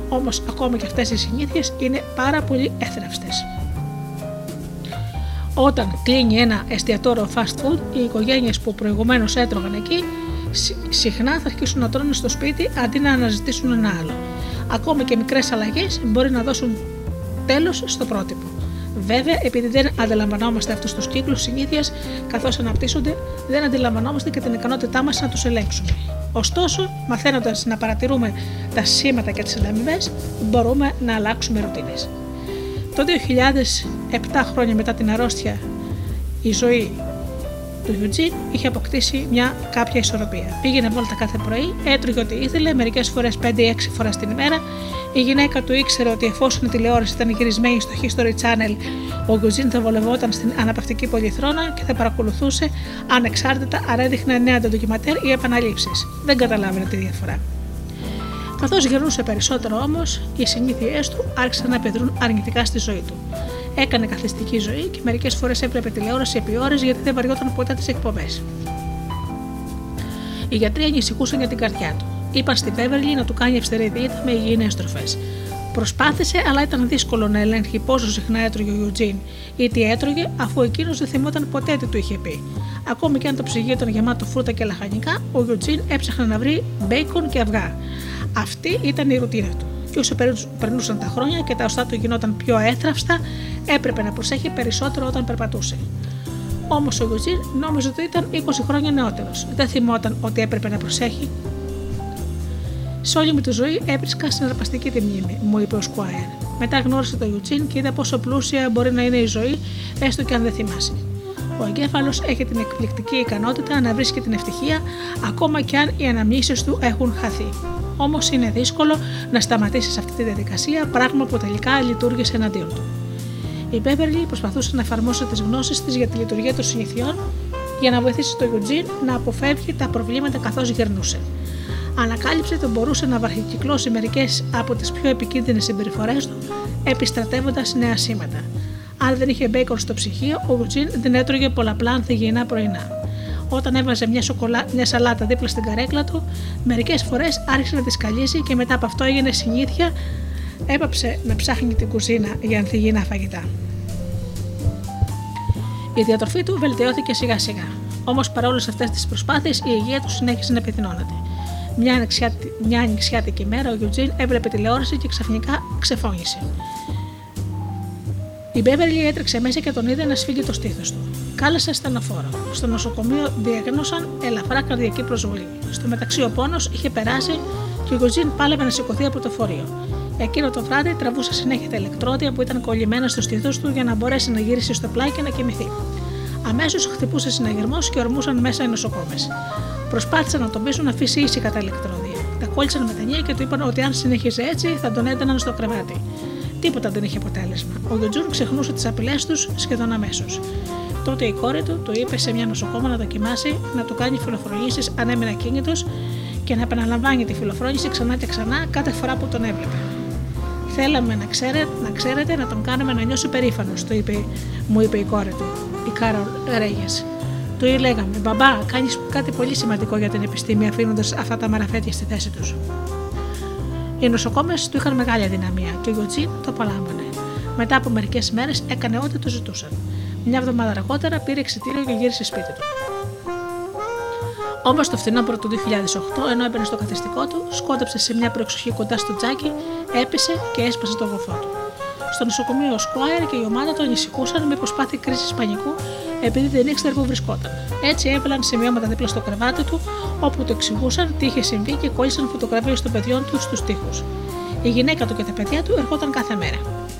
Όμως, ακόμα και αυτές οι συνήθειες είναι πάρα πολύ έθραυστε. Όταν κλείνει ένα εστιατόριο fast food, οι οικογένειες που προηγουμένως έτρωγαν εκεί συ- συχνά θα αρχίσουν να τρώνε στο σπίτι αντί να αναζητήσουν ένα άλλο. Ακόμα και μικρές αλλαγές μπορεί να δώσουν τέλος στο πρότυπο. Βέβαια, επειδή δεν αντιλαμβανόμαστε αυτούς τους κύκλους συνήθειας καθώς αναπτύσσονται, δεν αντιλαμβανόμαστε και την ικανότητά μας να τους ελέγξουμε. Ωστόσο, μαθαίνοντας να παρατηρούμε τα σήματα και τις ανταμοιβέ, μπορούμε να αλλάξουμε ρουτίνες. Το 2007 χρόνια μετά την αρρώστια, η ζωή του Eugene είχε αποκτήσει μια κάποια ισορροπία. Πήγαινε βόλτα κάθε πρωί, έτρωγε ό,τι ήθελε, μερικές φορές 5-6 φορές την ημέρα. Η γυναίκα του ήξερε ότι εφόσον η τηλεόραση ήταν γυρισμένη στο History Channel, ο Eugene θα βολευόταν στην αναπαυτική πολυθρόνα και θα παρακολουθούσε ανεξάρτητα αν έδειχνε νέα ντοκιματέρ ή επαναλήψεις. Δεν καταλάβαινε τη διαφορά. Καθώς γερνούσε περισσότερο όμως, οι συνήθειές του άρχισαν να επιδρούν αρνητικά στη ζωή του. Έκανε καθιστική ζωή και μερικές φορές έπρεπε τηλεόραση επί ώρες γιατί δεν βαριόταν ποτέ τις εκπομπές. Οι γιατροί ανησυχούσαν για την καρδιά του. Είπαν στη Βέβερλι να του κάνει αυστερή δίαιτα με υγιεινές τροφέ. Προσπάθησε, αλλά ήταν δύσκολο να ελέγχει πόσο συχνά έτρωγε ο Ιουτζίν ή τι έτρωγε, αφού εκείνος δεν θυμόταν ποτέ τι του είχε πει. Ακόμη και αν το ψυγείο ήταν γεμάτο φρούτα και λαχανικά, ο Ιουτζίν έψαχνε να βρει μπέικον και αυγά. Αυτή ήταν η ρουτίνα του. Και όσο περνούσ- περνούσαν τα χρόνια και τα οστά του γινόταν πιο έθραυστα, έπρεπε να προσέχει περισσότερο όταν περπατούσε. Όμως ο Ιουτζίν νόμιζε ότι ήταν 20 χρόνια νεότερος. Δεν θυμόταν ότι έπρεπε να προσέχει σε όλη μου τη ζωή έβρισκα συναρπαστική τη μνήμη, μου είπε ο Σκουάιρ. Μετά γνώρισε τον Ιουτσίν και είδα πόσο πλούσια μπορεί να είναι η ζωή, έστω και αν δεν θυμάσαι. Ο εγκέφαλος έχει την εκπληκτική ικανότητα να βρίσκει την ευτυχία, ακόμα και αν οι αναμνήσεις του έχουν χαθεί. Όμως είναι δύσκολο να σταματήσεις αυτή τη διαδικασία, πράγμα που τελικά λειτουργήσε εναντίον του. Η Μπέβερλι προσπαθούσε να εφαρμόσει τις γνώσεις της για τη λειτουργία των συνηθιών για να βοηθήσει τον Ιουτζίν να αποφεύγει τα προβλήματα καθώς γερνούσε. Ανακάλυψε ότι μπορούσε να βαρχικυκλώσει μερικές από τις πιο επικίνδυνες συμπεριφορές του, επιστρατεύοντας νέα σήματα. Αν δεν είχε μπέικον στο ψυγείο, ο Ιουτζίν δεν έτρωγε πολλαπλά ανθυγιεινά πρωινά. Όταν έβαζε μια, σοκολά, μια σαλάτα δίπλα στην καρέκλα του, μερικές φορές άρχισε να τη σκαλίζει και μετά από αυτό έγινε συνήθεια, έπαψε να ψάχνει την κουζίνα για ανθυγιεινά φαγητά. Η διατροφή του βελτιώθηκε σιγά σιγά. Όμως παρόλες αυτές τις προσπάθειες, η υγεία του συνέχισε να επιδεινώνεται. Μια, ανοιξιάτη- μια ανοιξιάτικη μέρα ο Γιουτζίν έβλεπε τηλεόραση και ξαφνικά ξεφώνησε. Η Μπέβερλι έτρεξε μέσα και τον είδε να σφίγγει το στήθος του. Κάλεσε στενοφόρο. Στο νοσοκομείο διαγνώσαν ελαφρά καρδιακή προσβολή. Στο μεταξύ ο πόνος είχε περάσει και ο Γιουτζίν πάλευε να σηκωθεί από το φορείο. Εκείνο το βράδυ τραβούσε συνέχεια τα ηλεκτρόδια που ήταν κολλημένα στο στήθος του για να μπορέσει να γυρίσει στο πλάι και να κοιμηθεί. Αμέσως χτυπούσε συναγερμός και ορμούσαν μέσα οι νοσοκόμες. Προσπάθησαν να τον πείσουν να αφήσει ήσυχα τα ηλεκτρόδια. Τα κόλλησαν με τα νύχια και του είπαν ότι αν συνέχιζε έτσι θα τον ένταναν στο κρεβάτι. Τίποτα δεν είχε αποτέλεσμα. Ο Γιοτζούν ξεχνούσε τις απειλές τους σχεδόν αμέσως. Τότε η κόρη του του είπε σε μια νοσοκόμα να δοκιμάσει να του κάνει φιλοφρονήσεις αν έμεινε ακίνητος και να επαναλαμβάνει τη φιλοφρόνηση ξανά και ξανά κάθε φορά που τον έβλεπε. Θέλαμε να, ξέρε, να ξέρετε να τον κάνουμε να νιώσει περήφανος, το είπε, μου είπε η κόρη του, η Κάρολ Ρέγες. Του λέγαμε, Μπαμπά, κάνεις κάτι πολύ σημαντικό για την επιστήμη αφήνοντας αυτά τα μαραφέτια στη θέση τους. Οι νοσοκόμες του είχαν μεγάλη αδυναμία και ο Γιωτζίν το απολάμβανε. Μετά από μερικές μέρες έκανε ό,τι του ζητούσαν. Μια εβδομάδα αργότερα πήρε εξητήριο και γύρισε σπίτι του. Όμως το φθινόπωρο του 2008, ενώ έμπαινε στο καθιστικό του, σκόνταψε σε μια προεξοχή κοντά στο τζάκι, έπεσε και έσπασε το γοφό του. Στο νοσοκομείο ο Σκουάιρ και η ομάδα του ανησυχούσαν μήπω πάθει κρίσης πανικού επειδή δεν ήξερε που βρισκόταν. Έτσι έβαλαν σημειώματα δίπλα στο κρεβάτι του, όπου του εξηγούσαν τι είχε συμβεί και κόλλησαν φωτογραφίες των παιδιών τους στους τοίχους. Η γυναίκα του και τα παιδιά του ερχόταν κάθε μέρα.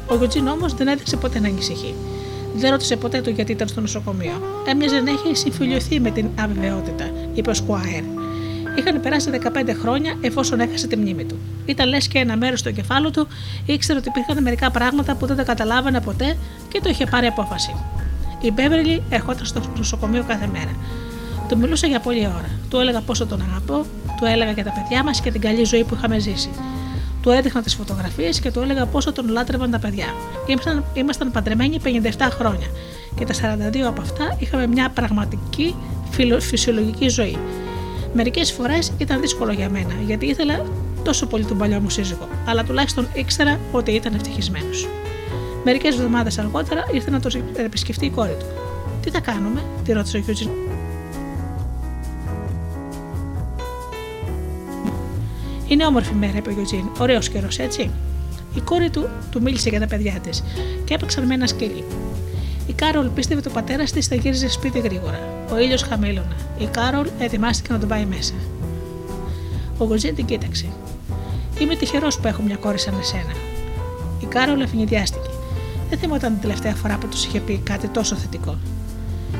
Ο Γιουτζίν όμως δεν έδειξε ποτέ να ανησυχεί. Δεν ρώτησε ποτέ το γιατί ήταν στο νοσοκομείο. Έμοιαζε να έχει συμφιλειωθεί με την αβεβαιότητα, είπε ο Σκουάιρ. Είχαν περάσει 15 χρόνια εφόσον έχασε τη μνήμη του. Ήταν λες και ένα μέρος στο κεφάλου του ήξερε ότι υπήρχαν μερικά πράγματα που δεν τα καταλάβανε ποτέ και το είχε πάρει απόφαση. Η Μπέβερλι ερχόταν στο νοσοκομείο κάθε μέρα. Του μιλούσα για πολλή ώρα. Του έλεγα πόσο τον αγαπώ, του έλεγα για τα παιδιά μας και την καλή ζωή που είχαμε ζήσει. Του έδειχνα τις φωτογραφίες και του έλεγα πόσο τον λάτρευαν τα παιδιά. Ήμασταν, ήμασταν παντρεμένοι 57 χρόνια και τα 42 από αυτά είχαμε μια πραγματική φιλο- φυσιολογική ζωή. Μερικές φορές ήταν δύσκολο για μένα γιατί ήθελα τόσο πολύ τον παλιό μου σύζυγο, αλλά τουλάχιστον ήξερα ότι ήταν ευτυχισμένος. Μερικές εβδομάδες αργότερα ήρθε να τον επισκεφτεί η κόρη του. Τι θα κάνουμε, τη ρώτησε ο Γιούτζιν. Είναι όμορφη μέρα, είπε ο Γιούτζιν. Ωραίος καιρός, έτσι. Η κόρη του του μίλησε για τα παιδιά της και έπαιξαν με ένα σκυλί. Η Κάρολ πίστευε ότι ο πατέρας της θα γύριζε σπίτι γρήγορα. Ο ήλιος χαμήλωνε. Η Κάρολ ετοιμάστηκε να τον πάει μέσα. Ο Γιουτζίν την κοίταξε. Είμαι τυχερός που έχω μια κόρη σαν εσένα. Η Κάρολ αιφνιδιάστηκε. Δεν θυμόταν την τελευταία φορά που της είχε πει κάτι τόσο θετικό.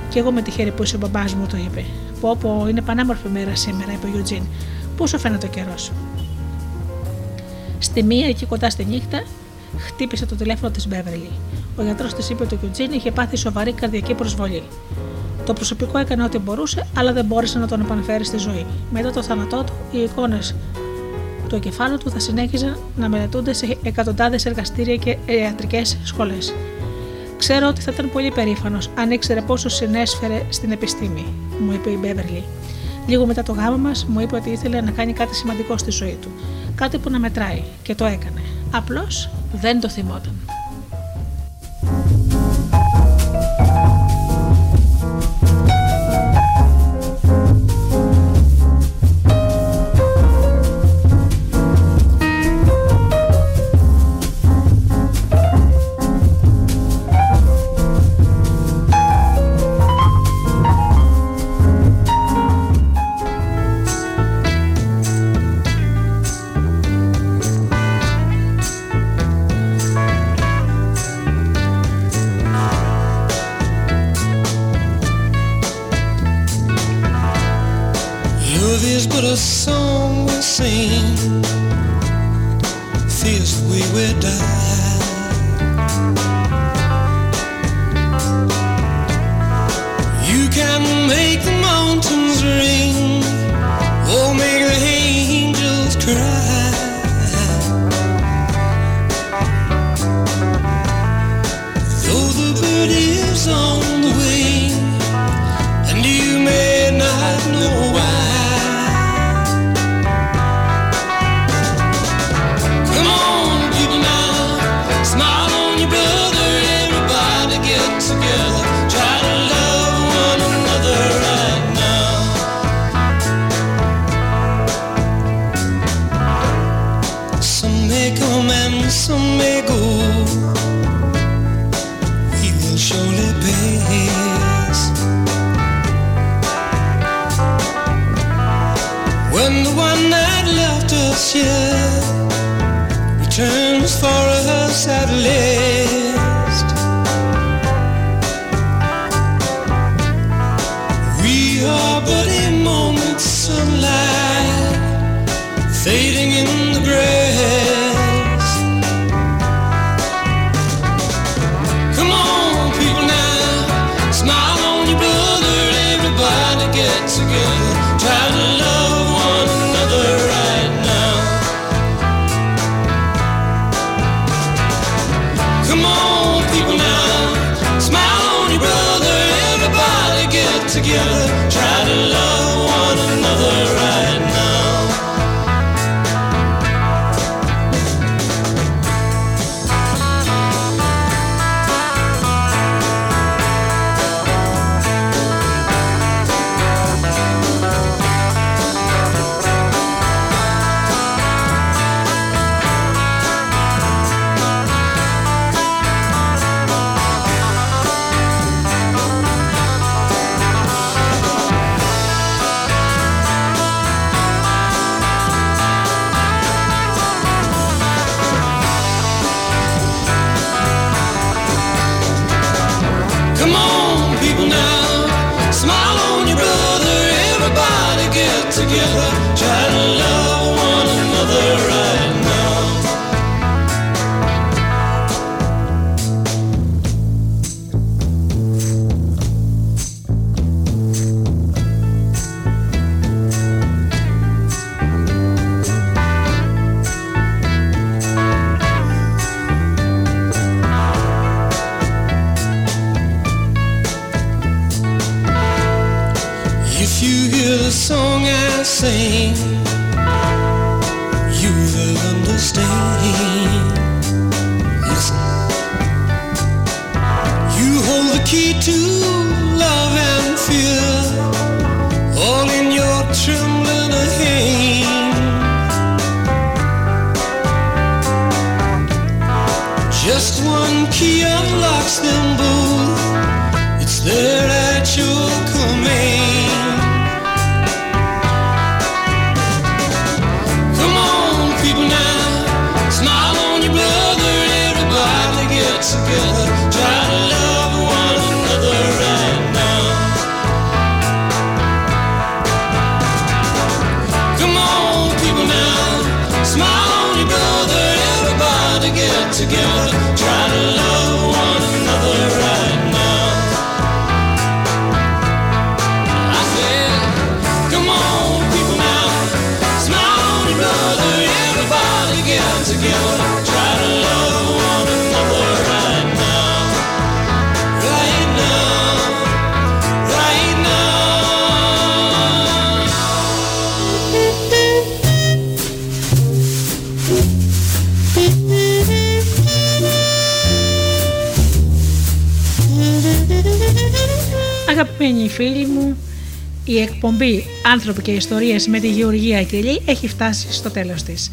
Κι εγώ είμαι τυχερή που είσαι ο μπαμπάς μου, του είπε. Πω, πω, είναι πανέμορφη μέρα σήμερα, είπε ο Γιουτζίν. Πόσο φαίνεται ο καιρός. Στη μία, εκεί κοντά στη νύχτα, χτύπησε το τηλέφωνο της Μπέβερλι. Ο γιατρός της είπε ότι ο Γιουτζίν είχε πάθει σοβαρή καρδιακή προσβολή. Το προσωπικό έκανε ό,τι μπορούσε, αλλά δεν μπόρεσε να τον επαναφέρει στη ζωή. Μετά το θάνατό του, οι εικόνες του εγκεφάλου του θα συνέχιζαν να μελετούνται σε εκατοντάδες εργαστήρια και ιατρικές σχολές. Ξέρω ότι θα ήταν πολύ περήφανος αν ήξερε πόσο συνέσφερε στην επιστήμη, μου είπε η Μπέβερλι. Λίγο μετά το γάμο μας, μου είπε ότι ήθελε να κάνει κάτι σημαντικό στη ζωή του. Κάτι που να μετράει, και το έκανε. Απλώς δεν το θυμόταν. Together, try to love «Άνθρωποι και Ιστορίες» με τη Γεωργία Κελή έχει φτάσει στο τέλος της.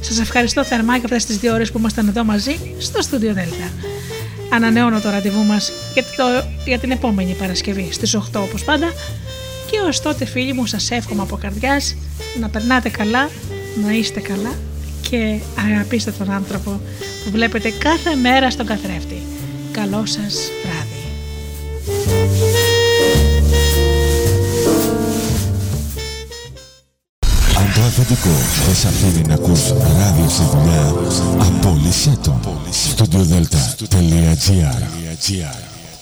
Σας ευχαριστώ θερμά για αυτές τις δύο ώρες που ήμασταν εδώ μαζί στο Studio Delta. Ανανεώνω το ραντεβού μας για, το, για την επόμενη Παρασκευή στις 8 όπως πάντα και ως τότε φίλοι μου σας εύχομαι από καρδιάς να περνάτε καλά, να είστε καλά και αγαπήστε τον άνθρωπο που βλέπετε κάθε μέρα στον καθρέφτη. Καλό σας Estudio Delta, Telia